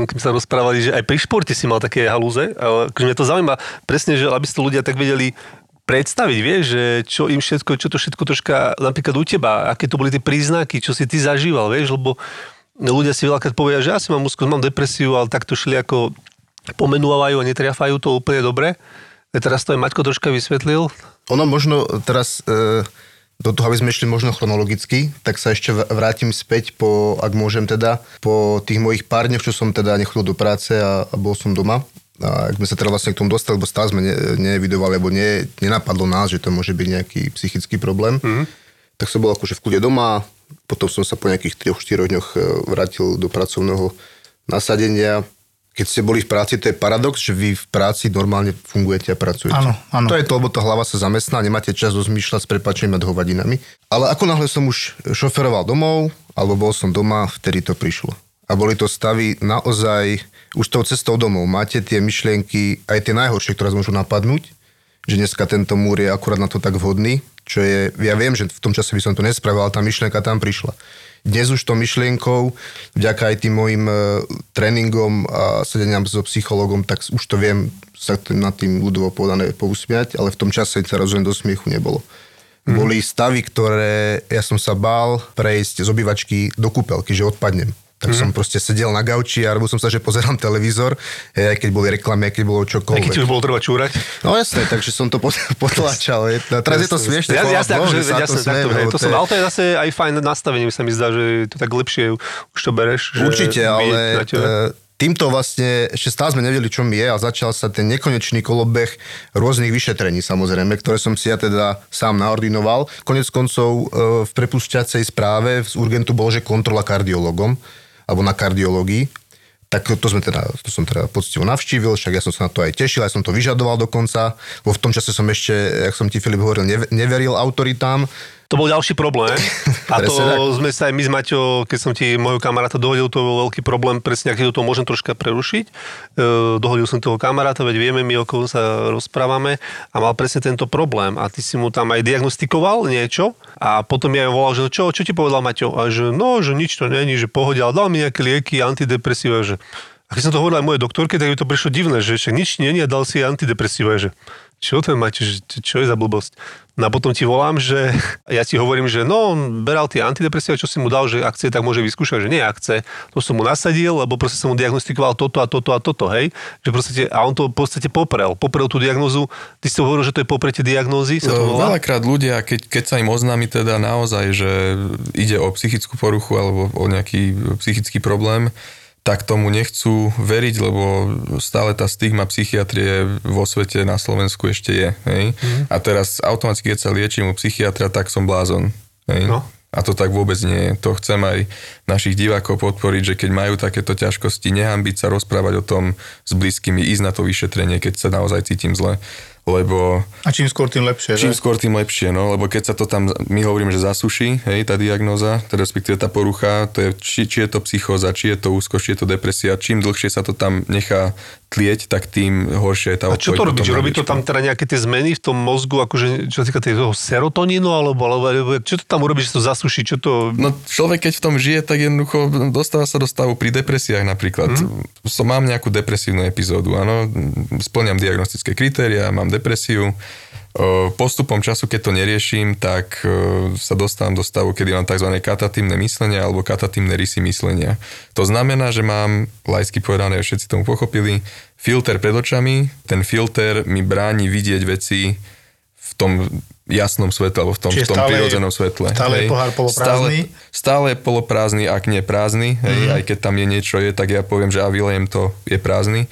S2: keď sa rozprávali, že aj pri športe si mal také halúze. Akože mňa to zaujíma presne, že aby si to ľudia tak vedeli predstaviť, vieš, že čo im všetko, čo to všetko troška napríklad u teba, aké to boli tie príznaky, čo si ty zažíval, vieš, lebo ľudia si veľakrát povedia, že ja si mám úzkosť, mám depresiu, ale takto šli ako pomenúvajú a netriafajú to úplne dobre. A teraz to aj Maťko troška vysvetlil.
S5: Ono možno teraz e, do toho, aby sme išli možno chronologicky, tak sa ešte vrátim späť po, ak môžem teda, po tých mojich pár dňoch, čo som teda nechodil do práce a, a bol som doma. A ak sme sa teda vlastne k tomu dostali, lebo stále sme ne, nevidovali, lebo ne, nenapadlo nás, že to môže byť nejaký psychický problém, mm. tak som bol akože v kľude doma, potom som sa po nejakých 3-4 dňoch e, vrátil do pracovného nasadenia. Keď ste boli v práci, to je paradox, že vy v práci normálne fungujete a pracujete.
S1: Áno, áno.
S5: To je to, lebo tá hlava sa zamestná, nemáte čas rozmýšľať s prepačením nad hovadinami. Ale ako náhle som už šoferoval domov, alebo bol som doma, vtedy to prišlo. A boli to stavy naozaj už tou cestou domov. Máte tie myšlienky, aj tie najhoršie, ktoré vás môžu napadnúť, že dneska tento múr je akurát na to tak vhodný, čo je, ja viem, že v tom čase by som to nespravil, ale tá myšlienka tam prišla. Dnes už to myšlienkou, vďaka aj tým mojim e, tréningom a sedeniam so psychologom, tak už to viem sa nad tým ľudovo povedané pousmiať, ale v tom čase sa rozhodne do smiechu nebolo. Mm. Boli stavy, ktoré ja som sa bál prejsť z obývačky do kúpelky, že odpadnem. Tak mm. som proste sedel na gauči a robil som sa, že pozerám televízor, aj keď boli reklamy, aj keď bolo
S2: Aj
S5: čokoľvek.
S2: keď ti už bolo treba čúrať.
S5: No jasné, takže som to pot- potlačal. Je- no, teraz je to smiešne.
S2: Ja, jasne, akože, jasne,
S5: to
S2: takto, hej, to som, ale to je zase aj fajn nastavenie, sa mi zdá, že to tak lepšie už to bereš.
S5: Určite, ale e, týmto vlastne ešte stále sme nevedeli, čo mi je a začal sa ten nekonečný kolobeh rôznych vyšetrení samozrejme, ktoré som si ja teda sám naordinoval. Konec koncov e, v prepušťacej správe z urgentu bolo, že kontrola kardiologom alebo na kardiológii. Tak to, sme teda, to som teda poctivo navštívil, však ja som sa na to aj tešil, aj som to vyžadoval dokonca, bo v tom čase som ešte, jak som ti Filip hovoril, neve- neveril autoritám,
S2: To bol ďalší problém. A to sme sa aj my s Maťo, keď som ti môjho kamaráta dohodil, to bol veľký problém, presne ak ti do toho môžem troška prerušiť. E, dohodil som toho kamaráta, veď vieme my, o kom sa rozprávame a mal presne tento problém. A ty si mu tam aj diagnostikoval niečo a potom ja volal, že čo, čo ti povedal Maťo? A že no, že nič to není, že pohode, ale dal mi nejaké lieky, antidepresíva, že a keď som to hovoril aj mojej doktorke, tak mi to prišlo divné, že však nič nie je a dal si antidepresíva, že čo ten máte, že čo je za blbosť? No a potom ti volám, že ja ti hovorím, že no, on beral tie antidepresíva, čo si mu dal, že ak chce, tak môže vyskúšať, že nie, ak chce. To som mu nasadil, lebo proste som mu diagnostikoval toto a toto a toto, hej. Že proste, a on to v podstate poprel. Poprel tú diagnozu. Ty si hovoril, že to je popretie diagnózy, sa to volá?
S4: Veľakrát ľudia, keď, keď sa im oznámi teda naozaj, že ide o psychickú poruchu alebo o nejaký psychický problém, tak tomu nechcú veriť, lebo stále tá stigma psychiatrie vo svete na Slovensku ešte je. Hej? Mm. A teraz automaticky, keď sa liečím u psychiatra, tak som blázon. Hej?
S2: No.
S4: A to tak vôbec nie je. To chcem aj našich divákov podporiť, že keď majú takéto ťažkosti, nehambiť sa rozprávať o tom s blízkymi, ísť na to vyšetrenie, keď sa naozaj cítim zle. Lebo
S1: A čím skôr, tým lepšie.
S4: Čím
S1: že?
S4: skôr, tým lepšie, no, lebo keď sa to tam, my hovoríme, že zasuší, hej, tá diagnóza, teda respektíve tá porucha, to je, či, či je to psychóza, či je to úzkosť, či je to depresia, čím dlhšie sa to tam nechá tlieť, tak tým horšie je tá
S2: A čo to robí? Že robí to tam teda nejaké tie zmeny v tom mozgu, akože čo sa týka toho serotonínu, alebo, alebo, alebo čo to tam urobí, že to zasuší, čo to...
S4: No človek, keď v tom žije, tak jednoducho dostáva sa do stavu pri depresiách napríklad. Mm. Som, mám nejakú depresívnu epizódu, áno, splňam diagnostické kritéria, mám depresiu. Postupom času, keď to neriešim, tak sa dostávam do stavu, kedy mám tzv. katatímne myslenie alebo katatímne rysy myslenia. To znamená, že mám, laicky povedané, všetci tomu pochopili, filter pred očami, ten filter mi bráni vidieť veci v tom jasnom svetle, alebo v tom,
S1: Čiže
S4: v tom
S1: stále je-
S4: prírodzenom svetle.
S1: stále je
S4: hej.
S1: pohár poloprázdny?
S4: Stále, stále je poloprázdny, ak nie prázdny, hej,
S1: Mhm.
S4: aj keď tam je niečo je, tak ja poviem, že a vylejem to, je prázdny.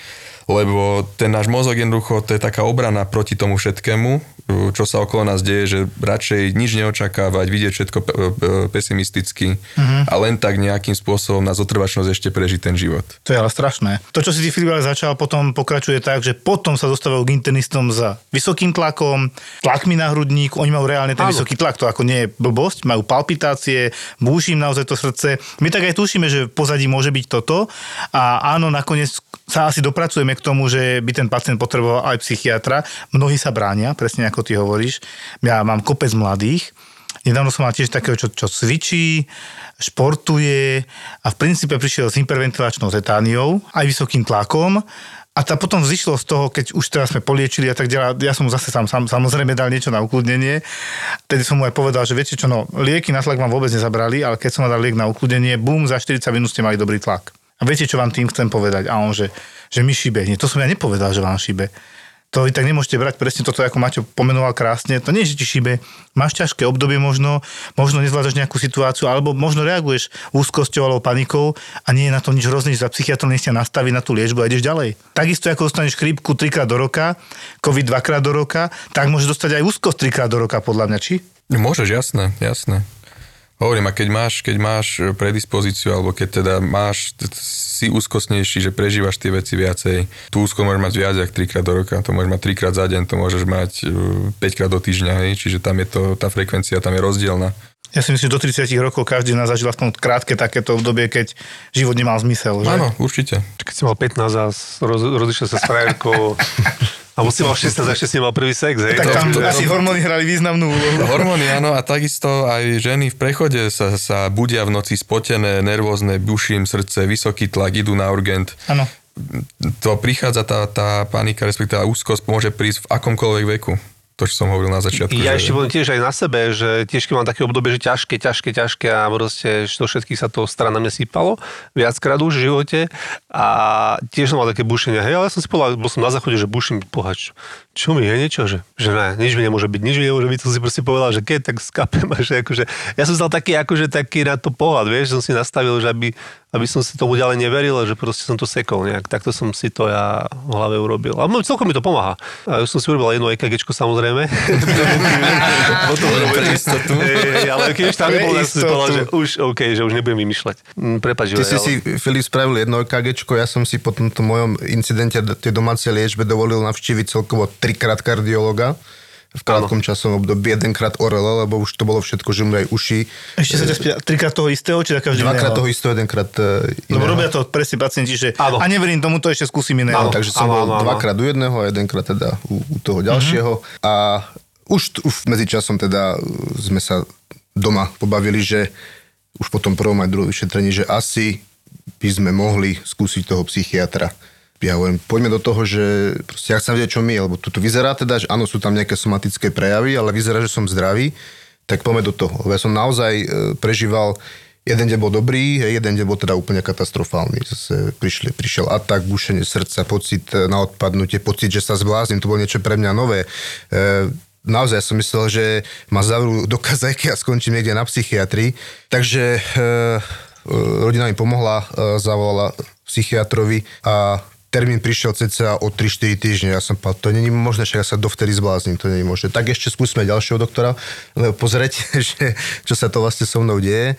S4: Lebo ten náš mozog jednoducho, to je taká obrana proti tomu všetkému, čo sa okolo nás deje, že radšej nič neočakávať, vidieť všetko pe- pe- pesimisticky
S1: Mhm.
S4: a len tak nejakým spôsobom na zotrvačnosť ešte prežiť ten život.
S1: To je ale strašné. To, čo si ty Filip ale začal, potom pokračuje tak, že potom sa dostávajú k internistom za vysokým tlakom, tlakmi na hrudník, oni majú reálne ten
S2: Áno.
S1: vysoký tlak, to ako nie je blbosť, majú palpitácie, búši im naozaj to srdce. My tak aj tušíme, že v pozadí môže byť toto a áno, nakoniec sa asi dopracujeme k tomu, že by ten pacient potreboval aj psychiatra. Mnohí sa bránia, presne ako ty hovoríš. Ja mám kopec mladých, Nedávno som mal tiež takého, čo, čo cvičí, športuje a v princípe prišiel s hyperventilačnou zetániou, aj vysokým tlakom a tá potom vzýšlo z toho, keď už teraz sme poliečili a tak ďalej, ja som mu zase sám, sám samozrejme dal niečo na ukludnenie. Tedy som mu aj povedal, že viete čo, no, lieky na tlak vám vôbec nezabrali, ale keď som mu dal liek na ukludenie, bum, za 40 minút ste mali dobrý tlak. A viete, čo vám tým chcem povedať? A on, že, že mi šíbe. Nie, to som ja nepovedal, že vám šíbe. To vy tak nemôžete brať presne toto, ako Maťo pomenoval krásne. To nie je, že ti šíbe. Máš ťažké obdobie možno, možno nezvládaš nejakú situáciu, alebo možno reaguješ úzkosťou alebo panikou a nie je na to nič hrozné, za psychiatrom nech ťa na tú liečbu a ideš ďalej. Takisto ako dostaneš chrípku trikrát do roka, COVID dvakrát do roka, tak môžeš dostať aj úzkosť trikrát do roka, podľa mňa, či?
S4: Môžeš, jasné, jasné. Hovorím, a keď máš, keď máš predispozíciu, alebo keď teda máš, si úzkostnejší, že prežívaš tie veci viacej, tú úzko môžeš mať viac, jak trikrát do roka, to môžeš mať trikrát za deň, to môžeš mať 5 krát do týždňa, hej, čiže tam je to, tá frekvencia tam je rozdielna.
S1: Ja si myslím, že do 30 rokov každý nás zažil aspoň krátke takéto obdobie, keď život nemal zmysel. Že?
S4: Áno, určite.
S2: Keď si mal 15 a roz, rozišiel sa s frajerkou a si mal 16 a ešte si mal prvý sex, hej?
S1: Tak tam
S4: to-
S1: asi hormóny hrali významnú úlohu.
S4: Hormóny, áno, a takisto aj ženy v prechode sa, sa budia v noci spotené, nervózne, buším srdce, vysoký tlak, idú na urgent.
S1: Áno.
S4: To prichádza, tá, tá panika, respektíve úzkosť môže prísť v akomkoľvek veku. To, čo som hovoril na začiatku.
S2: Ja
S4: že-
S2: ešte poviem tiež aj na sebe, že tiež keď mám také obdobie, že ťažké, ťažké, ťažké a proste to všetkých sa to strana mne sypalo viackrát už v živote a tiež som mal také bušenie. Hej, ale som si povedal, bol som na záchode, že buším, pohač, čo mi je niečo, že, že ne, nič mi nemôže byť, nič mi nemôže byť, som si proste povedal, že keď tak skapem a že akože, ja som stal taký, akože taký na to pohľad, vieš, som si nastavil, že aby, aby som si tomu ďalej neveril, že proste som to sekol nejak, takto som si to ja v hlave urobil. A celkom mi to pomáha. A už som si urobil jedno EKGčko samozrejme.
S4: Pre istotu.
S2: Ale keď už tam nebol, som si povedal, že už OK, že už nebudem vymýšľať. Mm, Prepač,
S5: Ty si si, Filip, spravil jedno EKGčko, ja som si po tomto mojom incidente tej domácej liečbe dovolil navštíviť celkovo trikrát kardiologa v krátkom časovom období, jedenkrát ORL, lebo už to bolo všetko, že mu aj uši.
S1: Ešte sa ťa spýta, trikrát toho istého, či taká vždy
S5: Dvakrát toho istého, jedenkrát e,
S1: Lebo
S5: iného.
S1: robia to presne pacienti, že
S2: Áno.
S1: a neverím tomu, to ešte skúsim iného.
S5: Áno, takže som
S2: Áno,
S5: bol
S2: áno.
S5: dvakrát u jedného a jedenkrát teda u, u toho ďalšieho. A už, t- už medzi časom teda uh, sme sa doma pobavili, že už po tom prvom aj druhom vyšetrení, že asi by sme mohli skúsiť toho psychiatra. Ja hovorím, poďme do toho, že proste ja chcem vedieť, čo mi je, lebo tu vyzerá teda, že áno, sú tam nejaké somatické prejavy, ale vyzerá, že som zdravý, tak poďme do toho. Lebo ja som naozaj e, prežíval Jeden deň bol dobrý, jeden deň bol teda úplne katastrofálny. Zase prišli, prišiel atak, bušenie srdca, pocit e, na odpadnutie, pocit, že sa zbláznim, to bolo niečo pre mňa nové. E, naozaj som myslel, že ma zavrú do kazajky a skončím niekde na psychiatrii. Takže e, e, rodina mi pomohla, e, zavolala psychiatrovi a termín prišiel cca o 3-4 týždne. Ja som povedal, to není možné, že ja sa dovtedy zbláznim, to není možné. Tak ešte skúsme ďalšieho doktora, lebo pozrieť, že, čo sa to vlastne so mnou deje.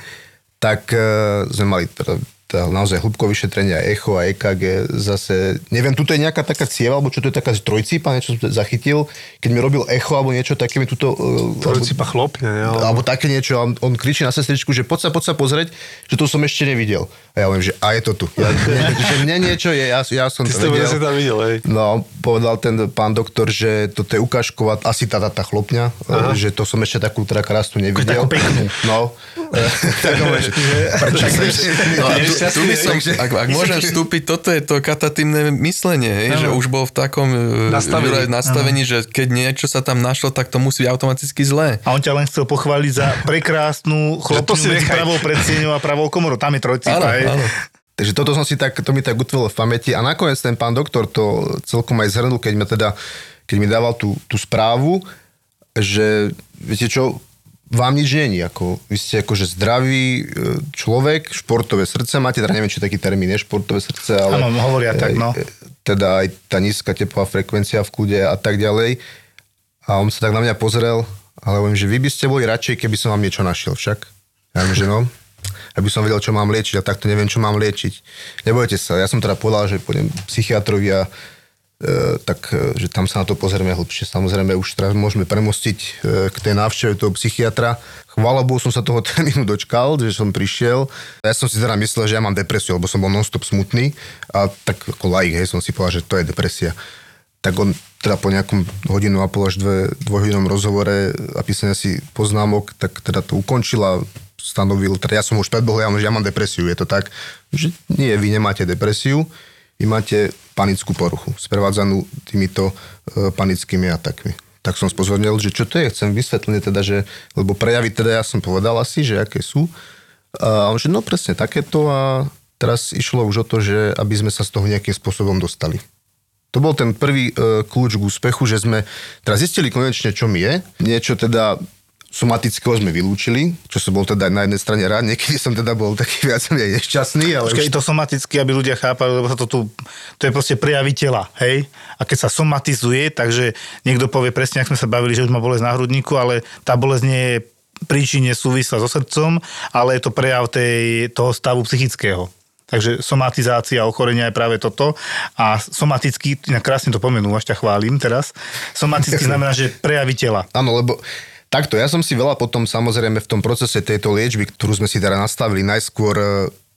S5: Tak e, sme mali teda, teda naozaj hlubkové vyšetrenie, aj echo, aj EKG, zase, neviem, tuto je nejaká taká cieva, alebo čo to je taká trojcípa, niečo som zachytil, keď mi robil echo, alebo niečo také mi tuto... e,
S2: Trojcipa chlopne, ne? Ale...
S5: alebo také niečo, a on, on kričí na sestričku, že poď sa, poď sa pozrieť, že to som ešte nevidel. A ja hovorím, že a je to tu. Ja, ne, že mne niečo je, ja, ja som
S2: Ty
S5: to vedel.
S2: si tam videl, hej.
S5: No, povedal ten pán doktor, že toto je ukážková, asi tá, tá, tá chlopňa, Aha. že to som ešte takú teda krásnu nevidel.
S1: Takú peknú.
S5: No. tak že prečo
S4: No, a tu, by som, ak, ak môžem vstúpiť, toto je to katatívne myslenie, hej, že už bol v takom
S2: Nastavení.
S4: Nastavení že keď niečo sa tam našlo, tak to musí byť automaticky zlé.
S1: A on ťa len chcel pochváliť za prekrásnu
S2: to
S1: chlopňu
S2: si
S1: medzi
S2: nechaj.
S1: pravou predsieňou a pravou komorou. Tam je
S4: Áno,
S1: trojcipa, hej.
S4: áno.
S5: Takže toto som si tak, to mi tak utvelo v pamäti a nakoniec ten pán doktor to celkom aj zhrnul, keď mi teda, keď mi dával tú, tú správu, že viete čo, vám nič není, ako, vy ste akože zdravý e, človek, športové srdce máte, teda neviem, či taký termín je športové srdce, ale...
S1: Áno, hovoria tak, no.
S5: e, Teda aj tá nízka tepová frekvencia v kľude a tak ďalej. A on sa tak na mňa pozrel, ale hovorím, že vy by ste boli radšej, keby som vám niečo našiel však. Ja hovorím, že no, aby som vedel, čo mám liečiť a takto neviem, čo mám liečiť. Nebojte sa, ja som teda povedal, že pôjdem psychiatrovi a e, tak, e, že tam sa na to pozrieme hlbšie. Samozrejme, už teraz môžeme premostiť e, k tej návšteve toho psychiatra. Chvála Bohu, som sa toho termínu dočkal, že som prišiel. Ja som si teda myslel, že ja mám depresiu, lebo som bol non-stop smutný a tak ako laik, hej, som si povedal, že to je depresia. Tak on teda po nejakom hodinu a pol až dve, dvojhodinom rozhovore a písania si poznámok, tak teda to ukončil a stanovil, teda ja som už predbohol, ja, že ja mám depresiu, je to tak, že nie, vy nemáte depresiu, vy máte panickú poruchu, sprevádzanú týmito e, panickými atakmi. Tak som spozornil, že čo to je, chcem vysvetlenie teda, že, lebo prejavy teda ja som povedal asi, že aké sú. A on že no presne takéto a teraz išlo už o to, že aby sme sa z toho nejakým spôsobom dostali. To bol ten prvý e, kľúč k úspechu, že sme teraz zistili konečne, čo mi je. Niečo teda somatického sme vylúčili, čo som bol teda na jednej strane rád, niekedy som teda bol taký viac menej nešťastný, ale
S1: Počkaj,
S5: už
S1: to somaticky, aby ľudia chápali, lebo sa to tu, to je proste prejaví tela, hej? A keď sa somatizuje, takže niekto povie presne, ak sme sa bavili, že už má bolesť na hrudníku, ale tá bolesť nie je príčine súvisla so srdcom, ale je to prejav tej, toho stavu psychického. Takže somatizácia ochorenia je práve toto. A somaticky, inak krásne to pomenúvaš, ťa chválim teraz, somaticky znamená, že prejaví tela.
S5: Áno, lebo takto, ja som si veľa potom samozrejme v tom procese tejto liečby, ktorú sme si teda nastavili, najskôr e,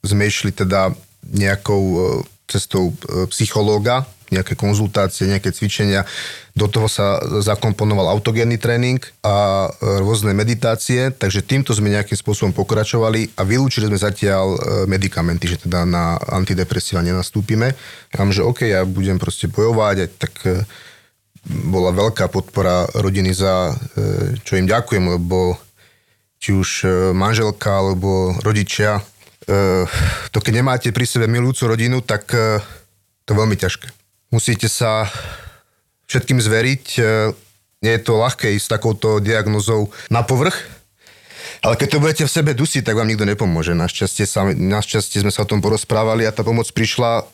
S5: sme išli teda nejakou e, cestou e, psychológa, nejaké konzultácie, nejaké cvičenia. Do toho sa zakomponoval autogénny tréning a rôzne meditácie, takže týmto sme nejakým spôsobom pokračovali a vylúčili sme zatiaľ medikamenty, že teda na antidepresíva nenastúpime. Mám, že OK, ja budem proste bojovať, tak bola veľká podpora rodiny za, čo im ďakujem, lebo či už manželka alebo rodičia, to keď nemáte pri sebe milujúcu rodinu, tak to je veľmi ťažké musíte sa všetkým zveriť. E, nie je to ľahké ísť s takouto diagnozou na povrch, ale keď to budete v sebe dusiť, tak vám nikto nepomôže. Našťastie, sa, našťastie sme sa o tom porozprávali a tá pomoc prišla, e,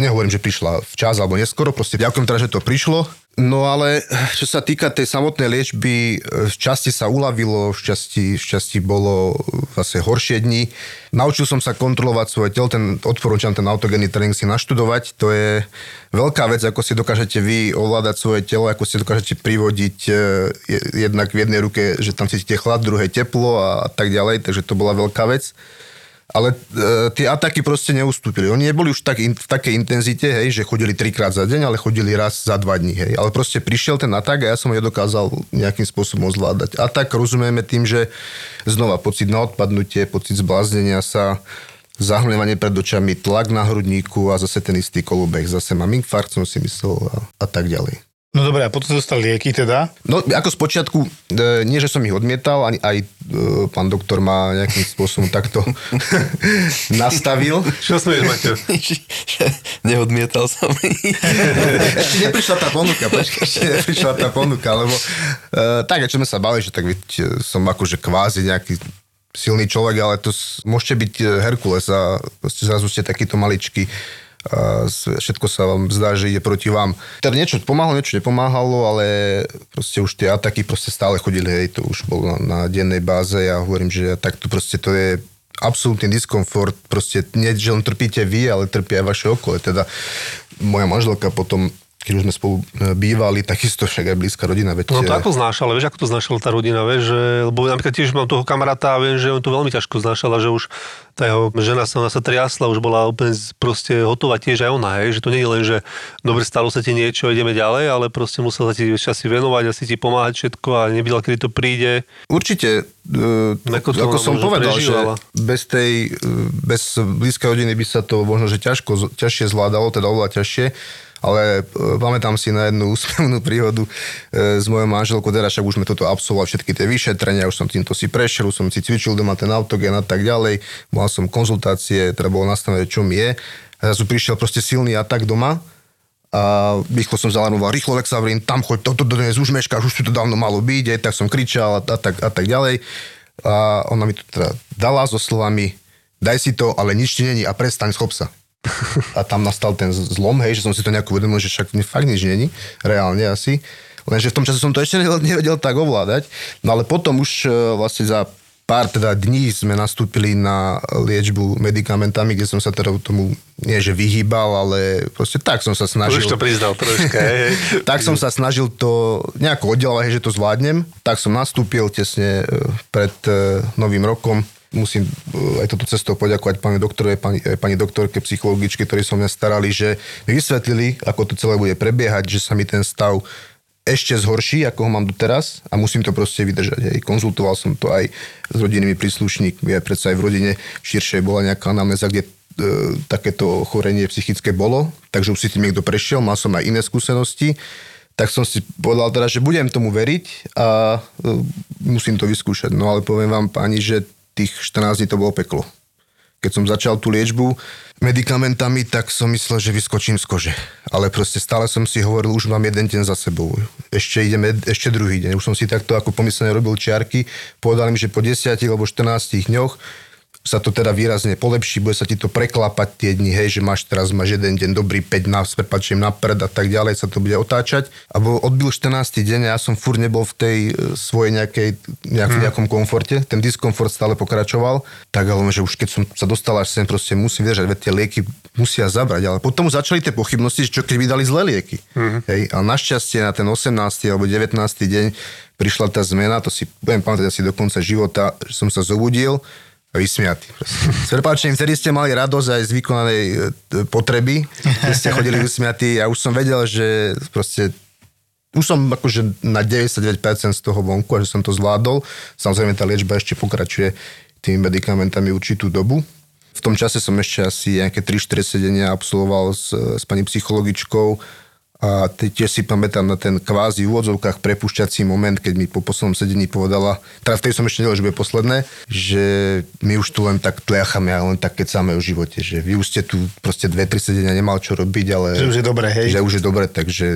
S5: nehovorím, že prišla včas alebo neskoro, proste ďakujem teda, že to prišlo No ale čo sa týka tej samotnej liečby, v časti sa uľavilo, v časti, v časti bolo zase horšie dni. Naučil som sa kontrolovať svoje telo, ten, odporúčam ten autogénny tréning si naštudovať. To je veľká vec, ako si dokážete vy ovládať svoje telo, ako si dokážete privodiť e, jednak v jednej ruke, že tam cítite chlad, druhé teplo a, tak ďalej, takže to bola veľká vec ale e, tie ataky proste neustúpili. Oni neboli už tak in, v takej intenzite, hej, že chodili trikrát za deň, ale chodili raz za dva dní. Hej. Ale proste prišiel ten atak a ja som ho nedokázal nejakým spôsobom zvládať. Atak rozumieme tým, že znova pocit na odpadnutie, pocit zbláznenia sa, zahmlievanie pred očami, tlak na hrudníku a zase ten istý kolobek. Zase mám infarkt, som si myslel a, a tak ďalej.
S1: No dobré, a potom dostal lieky teda?
S5: No ako z počiatku, e, nie že som ich odmietal, ani aj e, pán doktor ma nejakým spôsobom takto nastavil.
S2: Čo smieš, Maťo?
S4: Neodmietal som ich.
S5: ešte neprišla tá ponuka, počkaj, ešte neprišla tá ponuka, lebo e, tak, čo sme sa bali, že tak viete, som akože kvázi nejaký silný človek, ale to s- môžete byť e, Herkules a proste zrazu ste takýto maličký všetko sa vám zdá, že ide proti vám. Teda niečo pomáhalo, niečo nepomáhalo, ale proste už tie ataky proste stále chodili, hej, to už bolo na, dennej báze. Ja hovorím, že takto proste to je absolútny diskomfort, proste nie, že len trpíte vy, ale trpí aj vaše okolie. Teda moja manželka potom keď už sme spolu e, bývali, takisto však aj blízka rodina. Veď,
S2: No to
S5: e,
S2: ako znášala, vieš, ako to znášala tá rodina, vieš, že, lebo napríklad tiež mám toho kamaráta a viem, že on to veľmi ťažko znášala, že už tá jeho žena sa, ona sa triasla, už bola úplne proste hotová tiež aj ona, hej, že to nie je len, že dobre, stalo sa ti niečo, ideme ďalej, ale proste musela ti časy venovať, asi ti pomáhať všetko a nevidela, kedy to príde.
S5: Určite, e,
S2: Ako
S5: ako,
S2: to ona
S5: som povedal,
S2: prežívala.
S5: že bez tej, e, bez blízkej rodiny by sa to možno, že ťažko, ťažšie zvládalo, teda oveľa ťažšie, ale e, pamätám si na jednu úsmevnú príhodu e, s mojou manželkou, teda však už sme toto absolvovali, všetky tie vyšetrenia, už som týmto si prešiel, už som si cvičil doma ten autogen a tak ďalej, mal som konzultácie, teda bolo nastavené, čo mi je. A zrazu prišiel proste silný atak doma, a rýchlo som zalarmoval, rýchlo Lexavrin, tam choď, toto do dnes už meškáš, už tu to dávno malo byť, aj tak som kričal a, a, tak, a tak ďalej. A ona mi to teda dala so slovami, daj si to, ale nič ti není a prestaň, schop sa. A tam nastal ten zlom, hej, že som si to nejako uvedomil, že však fakt nič není, reálne asi. Lenže v tom čase som to ešte nevedel, tak ovládať. No ale potom už e, vlastne za pár teda dní sme nastúpili na liečbu medikamentami, kde som sa teda tomu nie že vyhýbal, ale proste tak som sa snažil.
S2: Už to priznal troška, hej,
S5: tak som sa snažil to nejako oddelovať, že to zvládnem. Tak som nastúpil tesne e, pred e, novým rokom. Musím e, aj toto cestou poďakovať pani doktore, pani, pani doktorke psychologičke, ktorí sa mňa starali, že mi vysvetlili, ako to celé bude prebiehať, že sa mi ten stav ešte zhorší, ako ho mám doteraz a musím to proste vydržať. Hej. Konzultoval som to aj s rodinnými príslušníkmi, aj predsa aj v rodine širšej bola nejaká anamnéza, kde e, takéto chorenie psychické bolo, takže už si tým niekto prešiel, mal som aj iné skúsenosti, tak som si povedal teda, že budem tomu veriť a e, musím to vyskúšať. No ale poviem vám pani, že tých 14 dní to bolo peklo. Keď som začal tú liečbu medikamentami, tak som myslel, že vyskočím z kože. Ale proste stále som si hovoril, už mám jeden deň za sebou. Ešte ideme, ešte druhý deň. Už som si takto ako pomyslene robil čiarky. Povedal mi, že po 10 alebo 14 dňoch sa to teda výrazne polepší, bude sa ti to preklapať tie dni, hej, že máš teraz máš jeden deň dobrý, 5 na, s prepačením na prd a tak ďalej sa to bude otáčať. A bol, odbil 14. deň a ja som fur nebol v tej e, svojej nejakej, nejak, v nejakom komforte, ten diskomfort stále pokračoval, tak ale že už keď som sa dostal až sem, proste musím vydržať, veď tie lieky musia zabrať, ale potom začali tie pochybnosti, že čo keď vydali zlé lieky.
S2: Mhm.
S5: Hej, ale našťastie na ten 18. alebo 19. deň prišla tá zmena, to si budem pamätať asi do konca života, že som sa zobudil, vysmiatý. proste. S prepáčením, vtedy ste mali radosť aj z vykonanej e, potreby, keď ste chodili vysmiatí a už som vedel, že proste už som akože na 99% z toho vonku a že som to zvládol. Samozrejme tá liečba ešte pokračuje tými medikamentami určitú dobu. V tom čase som ešte asi nejaké 3-4 sedenia absolvoval s, s pani psychologičkou a tiež si pamätám na ten kvázi v úvodzovkách prepušťací moment, keď mi po poslednom sedení povedala, teda vtedy som ešte nevedel, že bude posledné, že my už tu len tak tliachame a len tak kecáme o živote, že vy už ste tu proste dve, tri sedenia nemal čo robiť, ale...
S1: Že už je dobre, hej.
S5: Že už je dobre, takže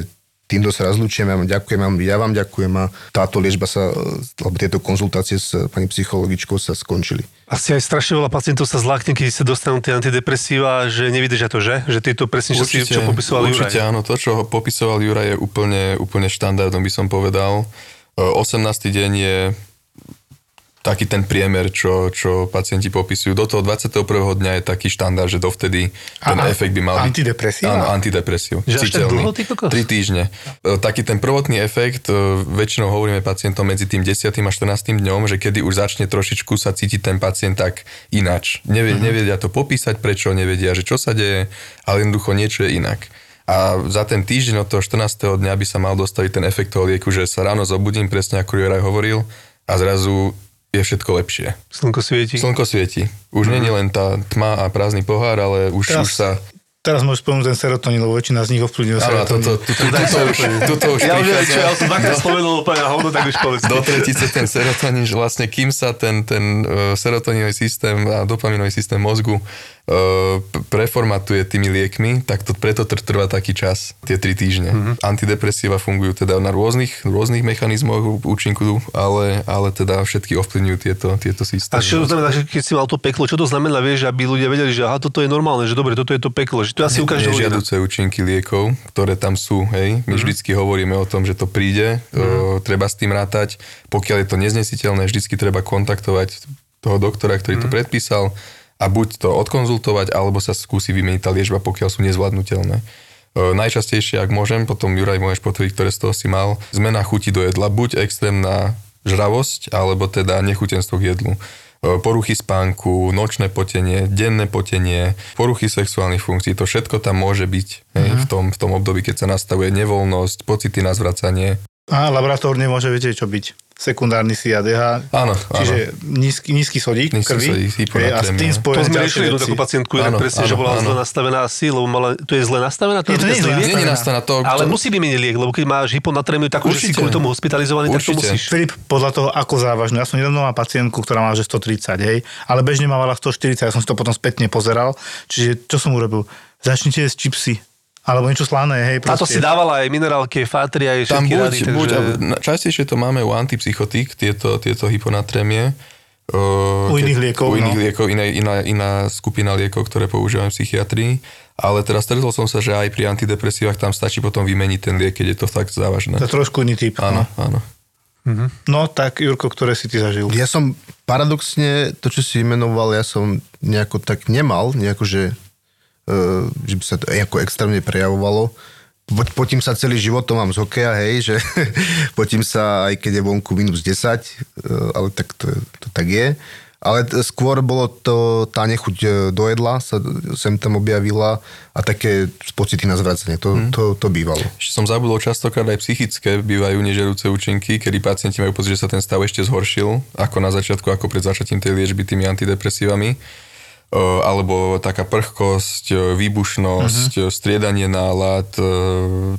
S5: týmto sa rozlúčime, ja vám ďakujem, ja vám ďakujem a táto liečba sa, alebo tieto konzultácie s pani psychologičkou sa skončili.
S2: Asi aj strašne veľa pacientov sa zlákne, keď sa dostanú tie antidepresíva, že nevydržia to, že? Že tieto presne, čo, si, čo popisoval
S4: určite
S2: Juraj.
S4: áno, to, čo ho popisoval Juraj, je úplne, úplne štandardom, by som povedal. E, 18. deň je taký ten priemer, čo, čo pacienti popisujú. Do toho 21. dňa je taký štandard, že dovtedy ten
S1: A-
S4: efekt by mal byť...
S1: antidepresíva?
S4: Áno, antidepresív.
S2: Že
S4: citeľný.
S2: dlho, ty kokos?
S4: Tri týždne. E, Taký ten prvotný efekt, e, väčšinou hovoríme pacientom medzi tým 10. a 14. dňom, že kedy už začne trošičku sa cítiť ten pacient tak ináč. Nevie,
S2: Mhm.
S4: Nevedia to popísať, prečo, nevedia, že čo sa deje, ale jednoducho niečo je inak. A za ten týždeň od toho 14. dňa by sa mal dostaviť ten efekt toho lieku, že sa ráno zobudím, presne ako Juraj hovoril, a zrazu je všetko lepšie.
S2: Slnko svieti.
S4: Slnko svieti. Už
S2: Mhm.
S4: nie je len tá tma a prázdny pohár, ale už,
S1: Teraz-
S4: už sa...
S1: Teraz môžeš spomenúť ten serotonín, lebo väčšina z nich ovplyvňuje
S4: Áno,
S1: serotonín.
S4: toto, toto, už,
S2: Ja už ja som dvakrát spomenul úplne hovno, tak už povedz.
S4: do tretice ten serotonín, že vlastne kým sa ten, ten uh, serotonínový systém a dopaminový systém mozgu uh, preformatuje tými liekmi, tak to preto tr- trvá taký čas, tie tri týždne. Mm-hmm. Antidepresíva fungujú teda na rôznych, rôznych mechanizmoch účinku, ale, ale teda všetky ovplyvňujú tieto, tieto
S2: A
S4: systémy.
S2: čo to znamená, že keď si mal to peklo, čo to znamená, vieš, aby ľudia vedeli, že aha, toto je normálne, že dobre, toto je to peklo, že to asi ukáže
S4: nežiaduce účinky liekov, ktoré tam sú. Hej. My vždycky hovoríme o tom, že to príde, o, treba s tým rátať. Pokiaľ je to neznesiteľné, vždycky treba kontaktovať toho doktora, ktorý to predpísal a buď to odkonzultovať, alebo sa skúsi vymeniť tá liečba, pokiaľ sú nezvládnutelné. E, najčastejšie, ak môžem, potom Juraj môžeš potvrdiť, ktoré z toho si mal, zmena chuti do jedla, buď extrémna žravosť, alebo teda nechutenstvo k jedlu E, poruchy spánku, nočné potenie, denné potenie, poruchy sexuálnych funkcií, to všetko tam môže byť hej, v, tom, v tom období, keď sa nastavuje nevoľnosť, pocity na zvracanie.
S1: A laboratórne môže, viete čo byť? Sekundárny CADH,
S4: Áno,
S1: čiže nízky, nízky sodík
S4: Nízky
S1: krvi
S4: sodík,
S1: a s tým
S4: hyponatrémia.
S2: To
S1: spojené
S2: sme riešili
S1: veci.
S2: takú pacientku,
S4: Áno,
S2: presne, že
S4: áno,
S2: bola
S4: áno.
S2: zle nastavená asi, lebo mala, to je zle nastavená? To
S1: Nie, to nie je zle?
S4: Nie je nastavená to...
S2: Ale
S4: to,
S2: musí vymeniť liek, lebo keď máš hyponatrémiu takú, že si
S4: Určite.
S2: kvôli tomu hospitalizovaný, tak to
S4: Určite.
S2: musíš.
S1: Filip, podľa toho, ako závažnú. Ja som nedávno mal pacientku, ktorá mala že 130, hej, ale bežne mávala 140, ja som si to potom spätne pozeral. Čiže čo som urobil? Začnite jesť čipsy. Alebo niečo slané, hej.
S2: Táto si dávala aj minerálky, fatry, aj
S4: tam
S2: všetky
S4: buď,
S2: rady,
S4: buď,
S2: takže...
S4: na- častejšie to máme u antipsychotík, tieto, tieto hyponatrémie.
S1: U iných liekov,
S4: U iných
S1: no.
S4: liekov, iná, iná, iná skupina liekov, ktoré používame v psychiatrii. Ale teraz stretol som sa, že aj pri antidepresívach tam stačí potom vymeniť ten liek, keď je to fakt závažné.
S1: To je trošku iný typ.
S4: Áno, áno.
S1: No. no tak, Jurko, ktoré si ty zažil?
S5: Ja som paradoxne, to čo si imenoval, ja som nejako tak nemal, nejako, že, uh, že by sa to nejako extrémne prejavovalo. Po, potím sa celý život, to mám z hokeja, hej, že potím sa aj keď je vonku minus 10, uh, ale tak to, to tak je. Ale skôr bolo to, tá nechuť e, do jedla sa sem tam objavila a také pocity na zvracanie, to,
S4: Mhm.
S5: to, to bývalo.
S4: Ešte som zabudol, častokrát aj psychické bývajú nežerúce účinky, kedy pacienti majú pocit, že sa ten stav ešte zhoršil, ako na začiatku, ako pred začatím tej liečby tými antidepresívami. O, alebo taká prchkosť, o, výbušnosť, uh-huh. striedanie nálad,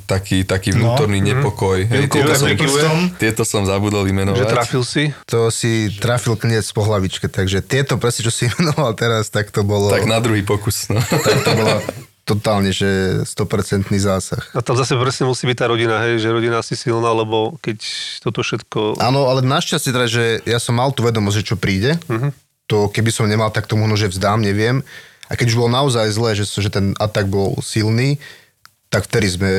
S4: taký, taký vnútorný no, nepokoj. Hej,
S2: Jurko,
S4: tieto, som, tieto som zabudol vymenovať.
S2: Že trafil si?
S5: To si trafil kniec po hlavičke, takže tieto presne, čo si imenoval teraz, tak to bolo...
S4: Tak na druhý pokus. No.
S5: tak to bolo totálne, že 100% zásah.
S2: A tam zase presne musí byť tá rodina, hej, že rodina asi silná, lebo keď toto všetko...
S5: Áno, ale našťastie teda, že ja som mal tú vedomosť, že čo príde. Uh-huh. To keby som nemal, tak to možno, že vzdám, neviem. A keď už bolo naozaj zlé, že, že ten atak bol silný, tak vtedy sme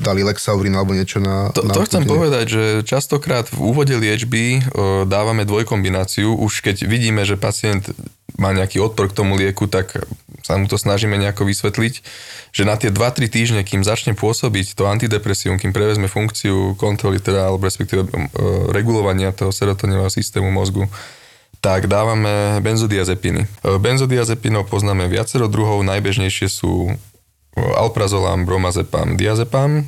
S5: dali Lexaurin alebo niečo na...
S4: To,
S5: na
S4: to chcem povedať, že častokrát v úvode liečby o, dávame dvojkombináciu. Už keď vidíme, že pacient má nejaký odpor k tomu lieku, tak sa mu to snažíme nejako vysvetliť, že na tie 2-3 týždne, kým začne pôsobiť to antidepresívum, kým prevezme funkciu kontroly, teda, alebo respektíve o, regulovania toho serotonového systému mozgu, tak dávame benzodiazepiny. E, Benzodiazepinov poznáme viacero druhov, najbežnejšie sú alprazolam, bromazepam, diazepam, e,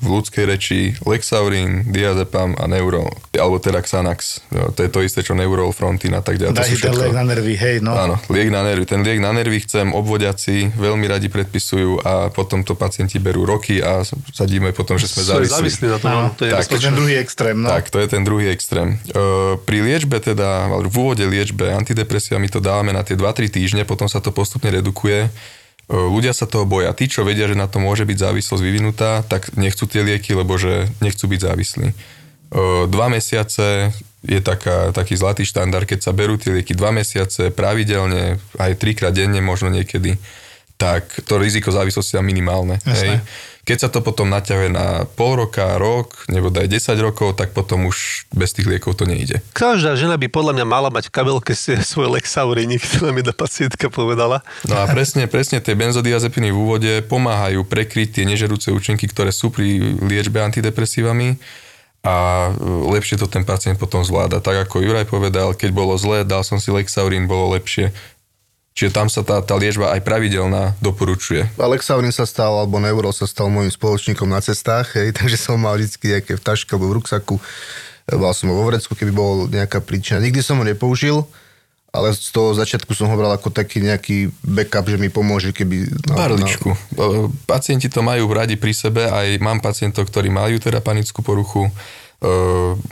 S4: v ľudskej reči lexaurin, diazepam a neurol, alebo teda Xanax. E, To je to isté, čo neurol, frontin a tak ďalej.
S1: Daj ten liek na nervy, hej, no.
S4: Áno, liek na nervy. Ten liek na nervy chcem, obvodiaci veľmi radi predpisujú a potom to pacienti berú roky a sadíme potom, že sme
S2: Sú
S4: závislí.
S2: závislí na tom,
S1: Áno,
S2: to je
S4: tak,
S1: To je ten druhý extrém, no.
S4: Tak, to je ten druhý extrém. E, pri liečbe teda, v úvode liečbe antidepresívami to dávame na tie 2-3 týždne, potom sa to postupne redukuje. E, ľudia sa toho boja. Tí, čo vedia, že na to môže byť závislosť vyvinutá, tak nechcú tie lieky, lebo že nechcú byť závislí. E, dva mesiace je taká, taký zlatý štandard, keď sa berú tie lieky dva mesiace pravidelne, aj trikrát denne možno niekedy, tak to riziko závislosti je minimálne. Hej. Keď sa to potom naťahuje na pol roka, rok, nebo daj 10 rokov, tak potom už bez tých liekov to nejde.
S2: Každá žena by podľa mňa mala mať v kabelke svoj Lexaurínik, to nám jedna pacientka povedala.
S4: No a presne, presne tie benzodiazepiny v úvode pomáhajú prekryť tie nežerúce účinky, ktoré sú pri liečbe antidepresívami a e, lepšie to ten pacient potom zvláda. Tak ako Juraj povedal, keď bolo zlé, dal som si Lexaurin, bolo lepšie. Čiže tam sa tá, tá liečba aj pravidelná doporučuje.
S5: Alexaurin sa stal, alebo Neurol sa stal môjim spoločníkom na cestách, hej, takže som mal vždy nejaké v taške alebo v ruksaku. Mal som ho vo vrecku, keby bol nejaká príčina. Nikdy som ho nepoužil, ale z toho začiatku som ho bral ako taký nejaký backup, že mi pomôže, keby...
S4: Barličku. E, Pacienti to majú radi pri sebe, aj mám pacientov, ktorí majú teda panickú poruchu. E,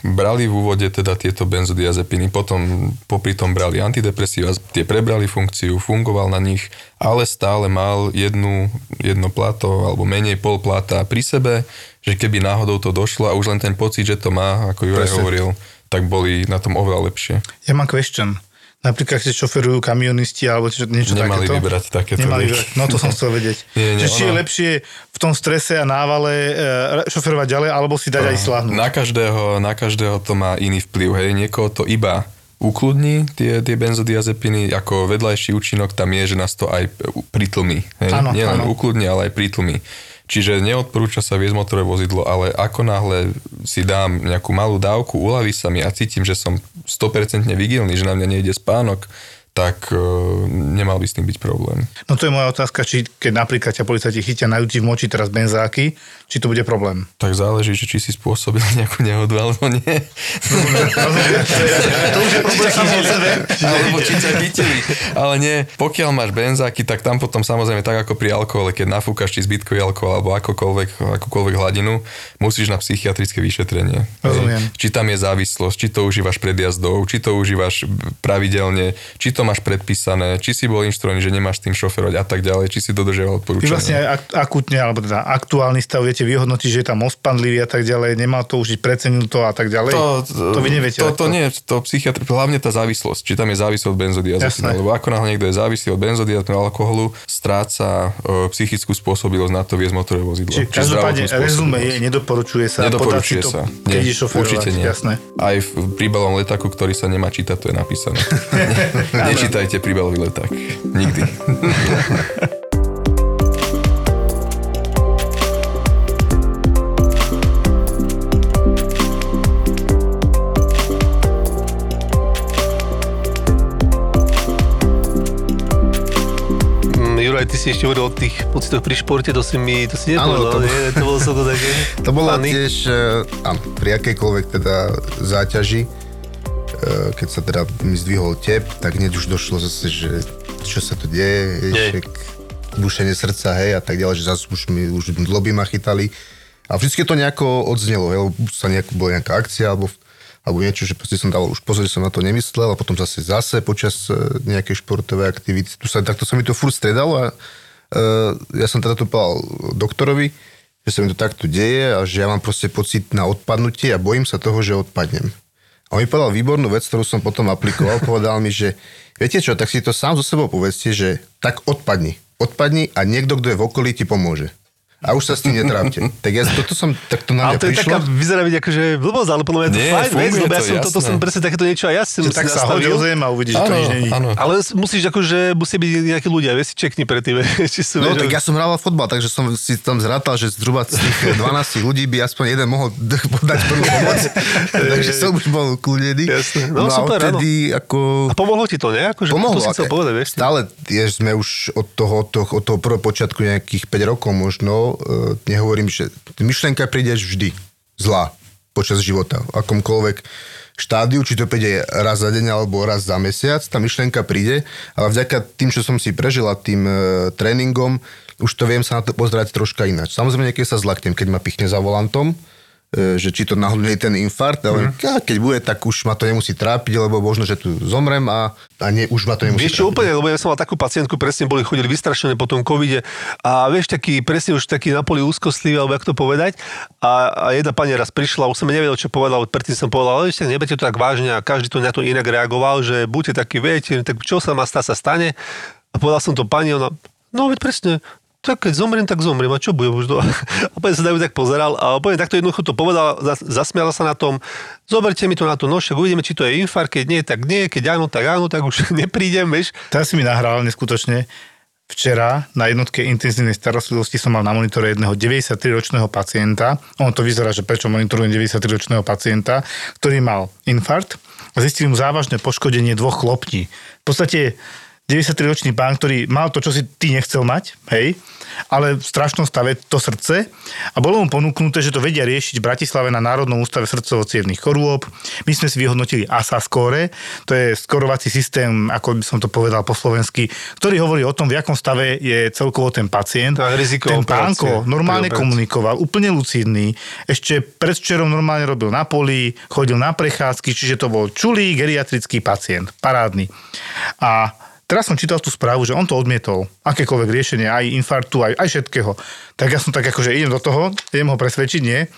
S4: brali v úvode teda tieto benzodiazepiny, potom popri tom brali antidepresíva, tie prebrali funkciu, fungoval na nich, ale stále mal jednu, jedno plato alebo menej pol plata pri sebe, že keby náhodou to došlo a už len ten pocit, že to má, ako Juraj
S5: Presne.
S4: hovoril, tak boli na tom oveľa lepšie.
S1: Ja mám question. Napríklad, keď šoferujú kamionisti alebo čo, niečo
S4: Nemali
S1: takéto.
S4: vybrať takéto
S1: Nemali vybrať. No to som chcel vedieť.
S4: Nie, nie,
S1: že či je lepšie v tom strese a návale e, šoferovať ďalej, alebo si dať aj slahnúť.
S4: Na každého, na každého to má iný vplyv. Hej. Niekoho to iba ukludní, tie, tie benzodiazepiny, ako vedľajší účinok tam je, že nás to aj pritlmí. Hej.
S1: Áno,
S4: Nielen ukludní, ale aj pritlmí. Čiže neodporúča sa viesť motorové vozidlo, ale ako náhle si dám nejakú malú dávku, uľaví sa mi a cítim, že som 100% vigilný, že na mňa nejde spánok, tak e, nemal by s tým byť problém.
S1: No to je moja otázka, či keď napríklad ťa policajti chytia na v moči teraz benzáky, či to bude problém.
S4: Tak záleží, že či si spôsobil nejakú nehodu alebo nie.
S1: to už je problém sebe.
S4: Alebo či ťa chytili. Ale nie, pokiaľ máš benzáky, tak tam potom samozrejme tak ako pri alkohole, keď nafúkaš či zbytkový alkohol alebo akokoľvek, akúkoľvek hladinu, musíš na psychiatrické vyšetrenie.
S1: Rozumiem.
S4: Či tam je závislosť, či to užívaš pred jazdou, či to užívaš pravidelne, či to máš predpísané, či si bol inštruovaný, že nemáš tým šoferovať a tak ďalej, či si dodržiaval odporúčania.
S1: vlastne aj ak- akutne, alebo teda aktuálny stav viete vyhodnotiť, že je tam ospanlivý a tak ďalej, nemal to užiť, precenil to a tak ďalej.
S4: To,
S1: to vy neviete.
S4: To,
S1: takto.
S4: to nie, to psychiatr, hlavne tá závislosť, či tam je závislosť od benzodiazepínu, lebo ako náhle niekto je závislý od benzodiazepínu alkoholu, stráca e, psychickú spôsobilosť na to viesť motorové vozidlo.
S1: Čiže
S4: Či
S1: každopádne rezume je, nedoporučuje sa
S4: Nedoporučuje
S1: to,
S4: sa.
S1: keď
S4: Nie,
S1: ideš šoferovať.
S4: určite nie.
S1: Jasné.
S4: Aj v príbalovom letáku, ktorý sa nemá čítať, to je napísané. Nečítajte príbalový leták. Nikdy.
S2: Juraj, ty si ešte hovoril o tých pocitoch pri športe, to si mi, to si nepovedal,
S5: to-
S2: nie? To bolo som to také...
S5: To bolo
S2: funny.
S5: tiež, eh, áno, pri akejkoľvek teda záťaži, eh, keď sa teda mi zdvihol tep, tak hneď už došlo zase, že čo sa tu deje, jak bušenie srdca, hej, a tak ďalej, že zase už mi už dloby ma chytali. A vždy to nejako odznelo, hej, lebo sa nejako, bola nejaká akcia, alebo, alebo niečo, že proste som dával už pozor, som na to nemyslel a potom zase zase počas eh, nejakej športovej aktivity. Tu sa, takto sa mi to furt stredalo a eh, ja som teda to povedal doktorovi, že sa mi to takto deje a že ja mám proste pocit na odpadnutie a bojím sa toho, že odpadnem. A on mi povedal výbornú vec, ktorú som potom aplikoval. Povedal mi, že viete čo, tak si to sám so sebou povedzte, že tak odpadni. Odpadni a niekto, kto je v okolí, ti pomôže. A už sa s tým netrápte. Tak ja toto som, tak to na
S2: Ale
S5: mňa
S2: to je
S5: prišlo.
S2: taká, vyzerá byť akože blbosť, ale podľa mňa je to
S4: Nie,
S2: fajn vec, lebo ja
S4: to,
S2: som toto
S4: jasné.
S2: som presne takéto niečo a ja som si
S1: tak sa o zem a uvidíš, že to nič není.
S4: áno.
S2: Ale musíš akože, musí byť nejakí ľudia, vieš si čekni predtým, či sú,
S5: No tak ja som hrával fotbal, takže som si tam zrátal, že zhruba z tých 12 ľudí by aspoň jeden mohol podať prvú pomoc. takže som už bol kľudený.
S2: Jasné. No,
S5: a
S2: super,
S5: odtedy ako...
S2: A pomohlo ti to, ne? Akože,
S5: Pomohlo.
S2: To si chcel povedať, vieš.
S5: Stále je, sme už od toho, od toho, od toho prvého počiatku nejakých 5 rokov možno, uh, nehovorím, že myšlienka príde vždy zlá počas života. V akomkoľvek štádiu, či to príde raz za deň alebo raz za mesiac, tá myšlienka príde, ale vďaka tým, čo som si prežil a tým uh, tréningom, už to viem sa na to pozerať troška ináč. Samozrejme, keď sa zlaknem, keď ma pichne za volantom, e, že či to náhodou nie je ten infarkt, ale mm. keď bude, tak už ma to nemusí trápiť, lebo možno, že tu zomrem a, a nie, už ma to nemusí
S2: Vieš čo, úplne, lebo ja som mal takú pacientku, presne boli, chodili vystrašené po tom covide a vieš, taký, presne už taký na poli úzkostlivý, alebo jak to povedať. A, a jedna pani raz prišla, už som nevedel, čo povedal, predtým som povedal, ale ešte neberte to tak vážne a každý to na to inak reagoval, že buďte takí, viete, tak čo sa má stať, sa stane. A povedal som to pani, ona, no veď presne, tak keď zomriem, tak zomriem. A čo bude už? do- A potom sa tak pozeral a úplne takto jednoducho to povedal, zas- zasmiala sa na tom, zoberte mi to na to nož, však uvidíme, či to je infarkt, keď nie, tak nie, keď áno, tak áno, tak už neprídem, vieš.
S1: Teraz si mi nahral neskutočne. Včera na jednotke intenzívnej starostlivosti som mal na monitore jedného 93-ročného pacienta. On to vyzerá, že prečo monitorujem 93-ročného pacienta, ktorý mal infarkt a zistili mu závažné poškodenie dvoch chlopní. V podstate 93-ročný pán, ktorý mal to, čo si ty nechcel mať, hej, ale v strašnom stave to srdce a bolo mu ponúknuté, že to vedia riešiť v Bratislave na Národnom ústave srdcovo chorôb. My sme si vyhodnotili ASA score, to je skorovací systém, ako by som to povedal po slovensky, ktorý hovorí o tom, v akom stave je celkovo ten pacient.
S2: Riziko
S1: ten pánko normálne komunikoval, úplne lucidný. Ešte predvčerom normálne robil na poli, chodil na prechádzky, čiže to bol čulý geriatrický pacient, parádny. A Teraz som čítal tú správu, že on to odmietol. Akékoľvek riešenie, aj infarktu, aj, aj všetkého. Tak ja som tak akože idem do toho, idem ho presvedčiť, nie.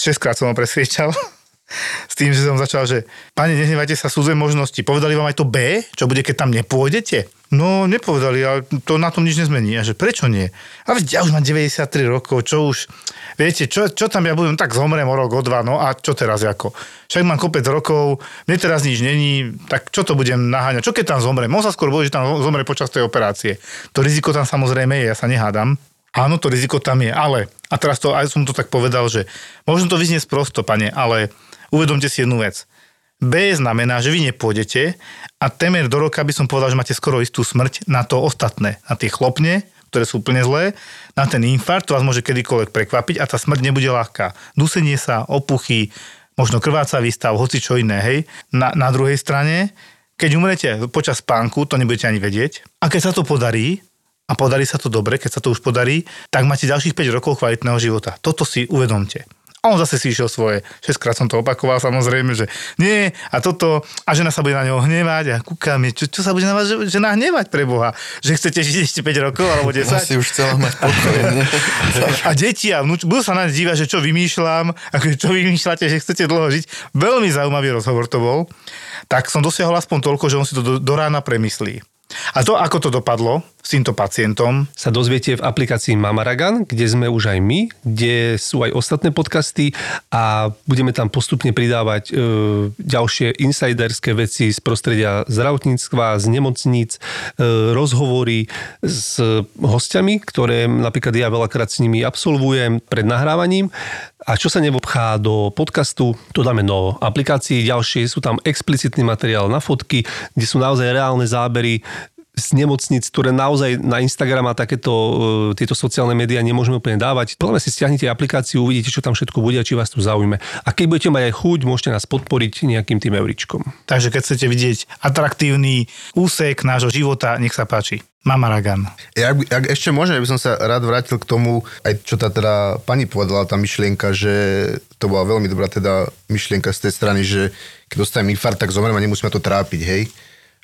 S1: Šestkrát som ho presviečal. S tým, že som začal, že pane, nehnevajte sa, sú dve možnosti. Povedali vám aj to B, čo bude, keď tam nepôjdete? No, nepovedali, ale to na tom nič nezmení. A že prečo nie? A veď ja už mám 93 rokov, čo už... Viete, čo, čo tam ja budem, tak zomrem o rok, o dva, no a čo teraz ako? Však mám kopec rokov, mne teraz nič není, tak čo to budem naháňať? Čo keď tam zomrem? On sa skôr bojí, že tam zomre počas tej operácie. To riziko tam samozrejme je, ja sa nehádam. Áno, to riziko tam je, ale, a teraz to, aj som to tak povedal, že možno to vyznie sprosto, pane, ale uvedomte si jednu vec. B znamená, že vy nepôjdete a temer do roka by som povedal, že máte skoro istú smrť na to ostatné, na tie chlopne, ktoré sú úplne zlé, na ten infarkt, to vás môže kedykoľvek prekvapiť a tá smrť nebude ľahká. Dusenie sa, opuchy, možno krvácavý stav, hoci čo iné, hej. Na, na druhej strane, keď umrete počas spánku, to nebudete ani vedieť. A keď sa to podarí, a podarí sa to dobre, keď sa to už podarí, tak máte ďalších 5 rokov kvalitného života. Toto si uvedomte. A on zase si išiel svoje. Šestkrát som to opakoval samozrejme, že nie, a toto, a žena sa bude na neho hnevať a kúkame, čo, čo sa bude na vás že- žena hnevať pre Boha? Že chcete žiť ešte 5 rokov alebo 10?
S4: Asi už chcela mať pokoj.
S1: A deti a vnúč, budú sa na nás dívať, že čo vymýšľam, akože čo vymýšľate, že chcete dlho žiť. Veľmi zaujímavý rozhovor to bol. Tak som dosiahol aspoň toľko, že on si to do, do rána premyslí. A to, ako to dopadlo s týmto pacientom,
S2: sa dozviete v aplikácii Mamaragan, kde sme už aj my, kde sú aj ostatné podcasty a budeme tam postupne pridávať e, ďalšie insiderské veci z prostredia zdravotníctva, z nemocníc, e, rozhovory s hostiami, ktoré napríklad ja veľakrát s nimi absolvujem pred nahrávaním. A čo sa nevobchá do podcastu, to dáme do aplikácií. Ďalšie sú tam explicitný materiál na fotky, kde sú naozaj reálne zábery z nemocnic, ktoré naozaj na Instagram a takéto e, tieto sociálne médiá nemôžeme úplne dávať. Podľa mňa si stiahnite aplikáciu, uvidíte, čo tam všetko bude a či vás to zaujme. A keď budete mať aj chuť, môžete nás podporiť nejakým tým euričkom.
S1: takže keď chcete vidieť atraktívny úsek nášho života, nech sa páči. Mama Ragan.
S5: Ja, ak, ešte môžem, by som sa rád vrátil k tomu, aj čo tá teda pani povedala, tá myšlienka, že to bola veľmi dobrá teda myšlienka z tej strany, že keď dostanem infarkt, tak zomrem a nemusí ma to trápiť, hej.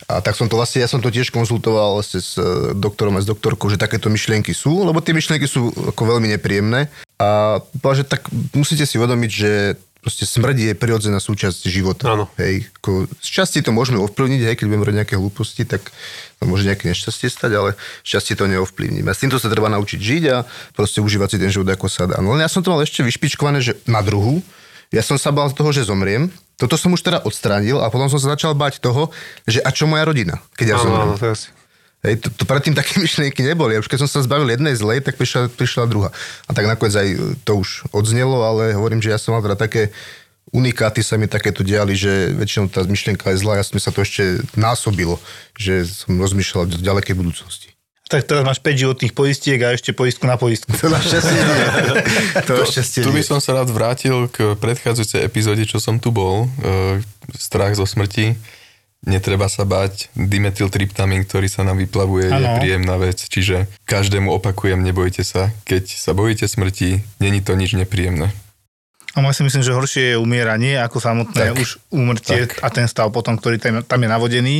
S5: A tak som to vlastne, ja som to tiež konzultoval vlastne s eh, doktorom a s doktorkou, že takéto myšlienky sú, lebo tie myšlienky sú ako veľmi nepríjemné. A že tak musíte si uvedomiť, že proste smrť je prirodzená súčasť života.
S2: Áno.
S5: Hej, ako, z časti to môžeme ovplyvniť, hej, keď budeme robiť nejaké hlúposti, tak to môže nejaké nešťastie stať, ale šťastie to neovplyvníme. A s týmto sa treba naučiť žiť a proste užívať si ten život ako sa dá. No len ja som to mal ešte vyšpičkované, že na druhu, ja som sa bál toho, že zomriem, toto som už teda odstránil a potom som sa začal bať toho, že a čo moja rodina, keď ja
S2: áno, asi.
S5: Hej, to, to predtým také myšlienky neboli. Už keď som sa zbavil jednej zlej, tak prišla, prišla druhá. A tak nakoniec aj to už odznelo, ale hovorím, že ja som mal teda také unikáty sa mi takéto diali, že väčšinou tá myšlienka je zlá, ja som sa to ešte násobilo, že som rozmýšľal v ďalekej budúcnosti.
S1: Tak teraz máš 5 životných poistiek a ešte poistku na poistku.
S5: To našťastie nie. To našťastie
S4: Tu by som sa rád vrátil k predchádzajúcej epizóde, čo som tu bol. E, strach zo smrti. Netreba sa bať. Dimethyltryptamín, ktorý sa nám vyplavuje, je
S1: Áno.
S4: príjemná vec. Čiže každému opakujem, nebojte sa. Keď sa bojíte smrti, není to nič nepríjemné.
S1: A ja si myslím, že horšie je umieranie ako samotné
S4: Tak.
S1: už úmrtie
S4: Tak.
S1: a ten stav potom, ktorý tam, tam je navodený.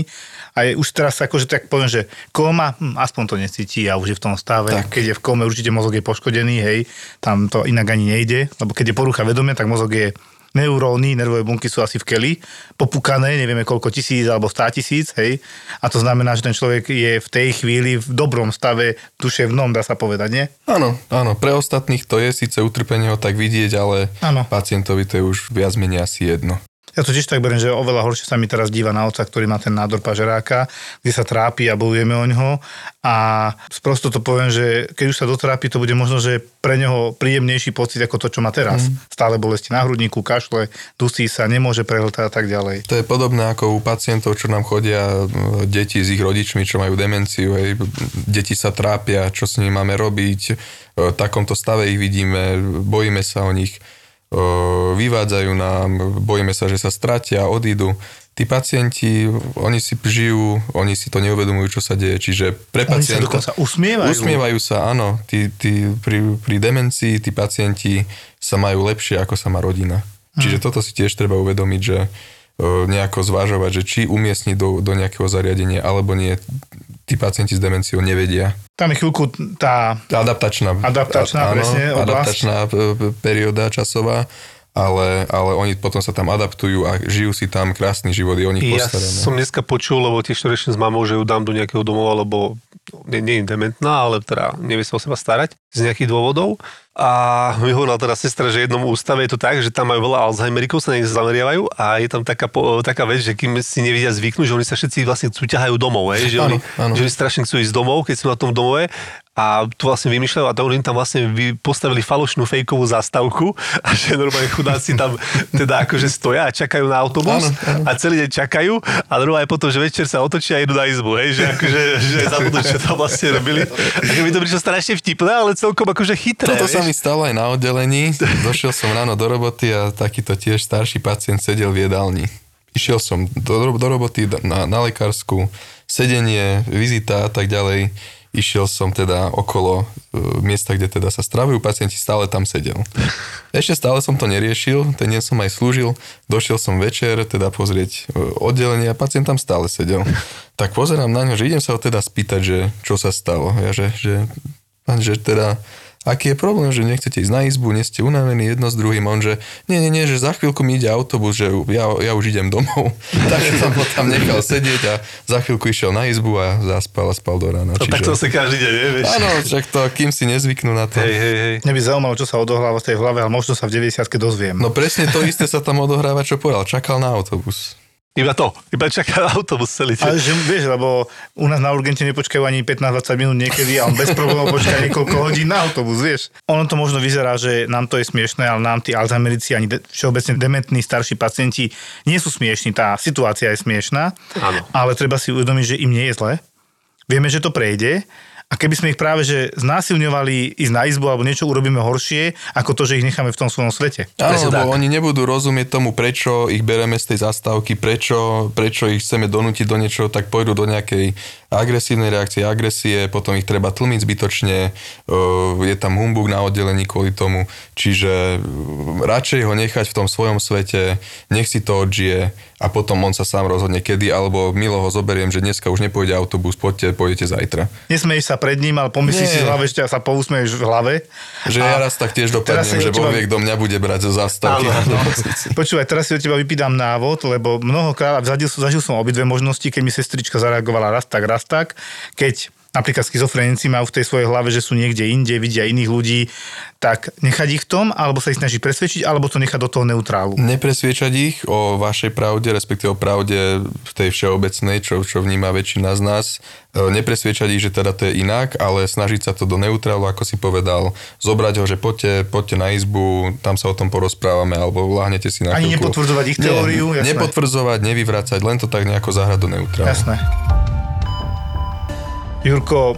S1: A je už teraz akože tak poviem, že koma, hm, aspoň to necíti a už je v tom stave.
S4: Tak.
S1: Keď je v kome, určite mozog je poškodený, hej, tam to inak ani nejde, lebo keď je porucha vedomia, tak mozog je neuróny, nervové bunky sú asi v keli, popúkané, nevieme koľko tisíc alebo stá tisíc, hej. A to znamená, že ten človek je v tej chvíli v dobrom stave duševnom, dá sa povedať, nie?
S4: Áno, áno, pre ostatných to je síce utrpenie ho tak vidieť, ale
S1: Áno.
S4: pacientovi to je už viac menej asi jedno.
S1: Ja to tiež tak beriem, že oveľa horšie sa mi teraz díva na otca, ktorý má ten nádor pažeráka, kde sa trápi a bojujeme o ňoho. A prosto to poviem, že keď už sa dotrápi, to bude možno, že pre neho príjemnejší pocit ako to, čo má teraz. Mm. Stále bolesti na hrudníku, kašle, dusí sa, nemôže prehltať a tak ďalej.
S4: To je podobné ako u pacientov, čo nám chodia e, deti s ich rodičmi, čo majú demenciu. Hej. Deti sa trápia, čo s nimi máme robiť. E, V takomto stave ich vidíme, bojíme sa o nich, vyvádzajú nám, bojíme sa, že sa stratia, odídu. Tí pacienti, oni si žijú, oni si to neuvedomujú, čo sa deje. Čiže pre
S1: Oni sa
S4: pacienta...
S1: dokonca usmievajú.
S4: Usmievajú sa, áno. Tí, tí, pri, pri demencii tí pacienti sa majú lepšie, ako sa má rodina. Čiže toto si tiež treba uvedomiť, že e, nejako zvážovať, že či umiestniť do, do nejakého zariadenia, alebo nie. Tí pacienti s demenciou nevedia.
S1: Tam je chvíľku tá...
S4: Adaptačná.
S1: Adaptačná, presne, oblasť.
S4: adaptačná e, e, perióda časová, ale, ale oni potom sa tam adaptujú a žijú si tam krásny život, je o nich
S2: Ja
S4: postarané.
S2: som dneska počul, lebo tiež to riešim s mamou, že ju dám do nejakého domova, lebo nie, nie je dementná, ale teda nevie sa o seba starať z nejakých dôvodov. A mi hovorila teda sestra, že jednom ústave je to tak, že tam majú veľa Alzheimerikov, sa na nich zameriavajú a je tam taká, po, taká vec, že kým si nevedia zvyknúť, že oni sa všetci vlastne chcú ťahajú domov, hej? že,
S4: Áno,
S2: oni,
S4: áno.
S2: že oni strašne chcú ísť domov, keď sú na tom domove a tu vlastne vymýšľajú a oni tam vlastne postavili falošnú fejkovú zastavku a že normálne chudáci tam teda akože stoja a čakajú na autobus
S4: Áno, áno.
S2: a celý deň čakajú a druhá je potom, že večer sa otočia a idú na izbu, hej, že akože že zabudú, čo tam vlastne robili. A mi to prišlo strašne vtipné, ale celkom akože chytré,
S4: Toto sa
S2: vieš.
S4: mi stalo aj na oddelení. Došiel som ráno do roboty a takýto tiež starší pacient sedel v jedálni. Išiel som do, do roboty na, na lekárskú, sedenie, vizita a tak ďalej. Išiel som teda okolo e, miesta, kde teda sa stravujú pacienti, stále tam sedel. Ešte stále som to neriešil, ten deň som aj slúžil, došiel som večer teda pozrieť e, oddelenie a pacient tam stále sedel. Tak pozerám na ňo, že idem sa ho teda spýtať, že čo sa stalo. Ja, že, že, že teda aký je problém, že nechcete ísť na izbu, nie ste unavení jedno s druhým. On, že nie, nie, nie, že za chvíľku mi ide autobus, že ja, ja už idem domov. tak som ho tam nechal sedieť a za chvíľku išiel na izbu a zaspal a spal do rána.
S2: No, tak to sa každý deň, vieš.
S4: Áno, však to, kým si nezvyknú na to.
S2: Hej, hej, hej.
S1: Mne by zaujímalo, čo sa odohráva v tej hlave, ale možno sa v 90 dozviem.
S4: No presne to isté sa tam odohráva, čo povedal. Čakal na autobus.
S2: Iba to, iba čaká autobus celý
S1: Ale
S2: deň.
S1: že vieš, lebo u nás na urgente nepočkajú ani 15-20 minút niekedy a on bez problémov počká niekoľko hodín na autobus, vieš. Ono to možno vyzerá, že nám to je smiešné, ale nám tí Alzheimerici ani de- všeobecne dementní starší pacienti nie sú smiešní. Tá situácia je smiešná,
S2: Áno.
S1: ale treba si uvedomiť, že im nie je zle. Vieme, že to prejde a keby sme ich práve že znásilňovali ísť na izbu alebo niečo urobíme horšie, ako to, že ich necháme v tom svojom svete.
S4: Áno, lebo oni nebudú rozumieť tomu, prečo ich bereme z tej zastávky, prečo, prečo ich chceme donútiť do niečoho, tak pôjdu do nejakej agresívnej reakcie, agresie, potom ich treba tlmiť zbytočne, e, je tam humbug na oddelení kvôli tomu, čiže e, radšej ho nechať v tom svojom svete, nech si to odžije a potom on sa sám rozhodne kedy, alebo milo ho zoberiem, že dneska už nepôjde autobus, poďte, pôjdete zajtra.
S1: Nesmeješ sa pred ním, ale pomyslíš
S4: Nie.
S1: si v hlave, ešte sa pousmeješ v hlave.
S4: Že ja raz tak tiež dopadnem, že Boh vie, kto mňa bude brať zo zástavky.
S1: Áno, no. Počúvaj, teraz si od teba vypýtam návod, lebo mnohokrát, a zažil, som- zažil som obidve možnosti, keď mi sestrička zareagovala raz tak, raz tak, keď napríklad schizofrenici majú v tej svojej hlave, že sú niekde inde, vidia iných ľudí, tak nechať ich v tom, alebo sa ich snaží presvedčiť, alebo to nechať do toho neutrálu.
S4: Nepresviečať ich o vašej pravde, respektíve o pravde v tej všeobecnej, čo, čo vníma väčšina z nás. E, Nepresviečať ich, že teda to je inak, ale snažiť sa to do neutrálu, ako si povedal, zobrať ho, že poďte, poďte na izbu, tam sa o tom porozprávame, alebo láhnete si na
S1: Ani
S4: chvíľku.
S1: nepotvrdzovať ich teóriu,
S4: Nie,
S1: jasné.
S4: nepotvrdzovať, nevyvracať, len to tak nejako zahrať do neutrálu.
S1: Jasné. Jurko,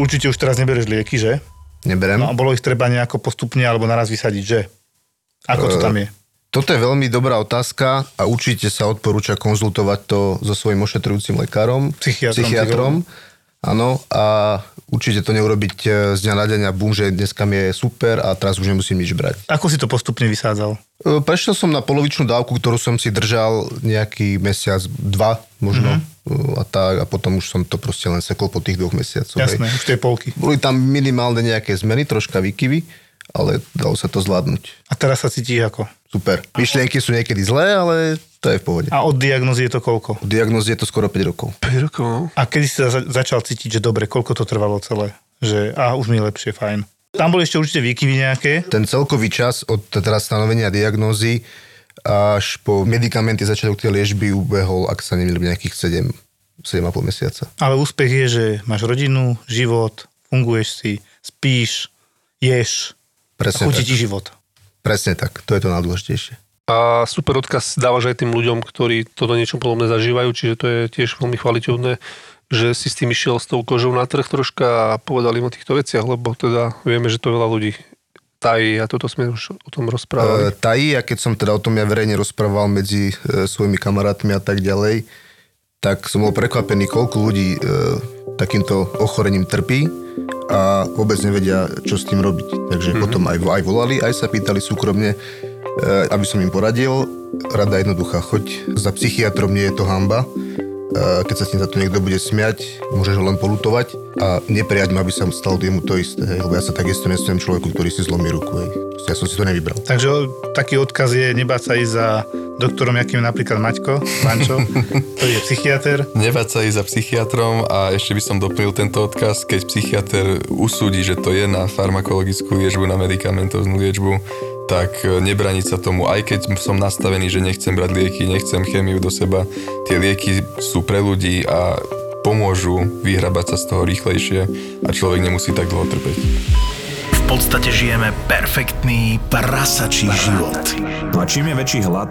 S1: určite už teraz nebereš lieky, že?
S5: Neberem.
S1: No a bolo ich treba nejako postupne alebo naraz vysadiť, že? Ako to tam je?
S5: Toto je veľmi dobrá otázka a určite sa odporúča konzultovať to so svojím ošetrujúcim lekárom,
S1: Psychiatrom,
S5: psychiatrom. Áno, a určite to neurobiť e, z dňa na deň a bum, že dneska mi je super a teraz už nemusím nič brať.
S1: Ako si to postupne vysádzal?
S5: E, Prešiel som na polovičnú dávku, ktorú som si držal nejaký mesiac, dva možno. Mm-hmm. A, tak, a potom už som to proste len sekol po tých dvoch mesiacoch. hej.
S1: Jasné, už tej polky.
S5: Boli tam minimálne nejaké zmeny, troška výkyvy, ale dalo sa to zvládnuť.
S1: A teraz sa cítiš ako?
S5: Super. Myšlienky sú niekedy zlé, ale to je v pohode.
S1: A od diagnozy je to koľko?
S5: Od diagnózy je to skoro 5 rokov.
S2: 5 rokov, no.
S1: A kedy si sa začal cítiť, že dobre, koľko to trvalo celé? Že a už mi je lepšie, fajn. Tam boli ešte určite výkyvy nejaké.
S5: Ten celkový čas od teda stanovenia diagnózy až po medikamenty začiatok tej liežby ubehol, ak sa nemýlim, nejakých 7, 7,5 mesiaca.
S1: Ale úspech je, že máš rodinu, život, funguješ si, spíš, ješ,
S5: Presne
S1: chutí
S5: tak.
S1: ti život.
S5: Presne tak, to je to najdôležitejšie.
S2: A super odkaz dávaš aj tým ľuďom, ktorí toto niečo podobné zažívajú, čiže to je tiež veľmi chvalitovné, že si s tým išiel s tou kožou na trh troška a povedal im o týchto veciach, lebo teda vieme, že to veľa ľudí tají a toto sme už o tom
S5: E,
S2: rozprávali.
S5: tají, a keď som teda o tom ja verejne rozprával medzi e, svojimi kamarátmi a tak ďalej, tak som bol prekvapený, koľko ľudí e, takýmto ochorením trpí a vôbec nevedia, čo s tým robiť. Takže mm-hmm. potom aj, aj volali, aj sa pýtali súkromne, e, aby som im poradil. Rada jednoduchá, choď za psychiatrom, nie je to hamba. E, keď sa s tým za to niekto bude smiať, môžeš ho len polutovať a neprijať ma, aby sa stalo jemu to isté. Hej, lebo ja sa takisto nesmiem človeku, ktorý si zlomí ruku. Hej. Ja som si to nevybral.
S1: Takže taký odkaz je nebáť sa ísť za doktorom, akým je napríklad Maťko, Pančo, ktorý je psychiatr.
S4: Nebať sa ísť za psychiatrom a ešte by som doplnil tento odkaz, keď psychiatr usúdi, že to je na farmakologickú liečbu, na medicamentóznu liečbu, tak e, nebraniť sa tomu, aj keď som nastavený, že nechcem brať lieky, nechcem chemiu do seba, tie lieky sú pre ľudí a pomôžu vyhrabať sa z toho rýchlejšie a človek nemusí tak dlho trpeť.
S3: V podstate žijeme perfektný prasačí život.
S7: No a čím je väčší hlad,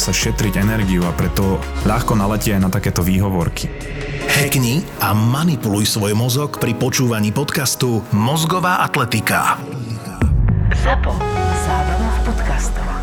S7: sa šetriť energiu a preto ľahko naletie aj na takéto výhovorky.
S3: Hackni a manipuluj svoj mozog pri počúvaní podcastu Mozgová atletika.
S8: Zapo. Zábrná v podcastovách.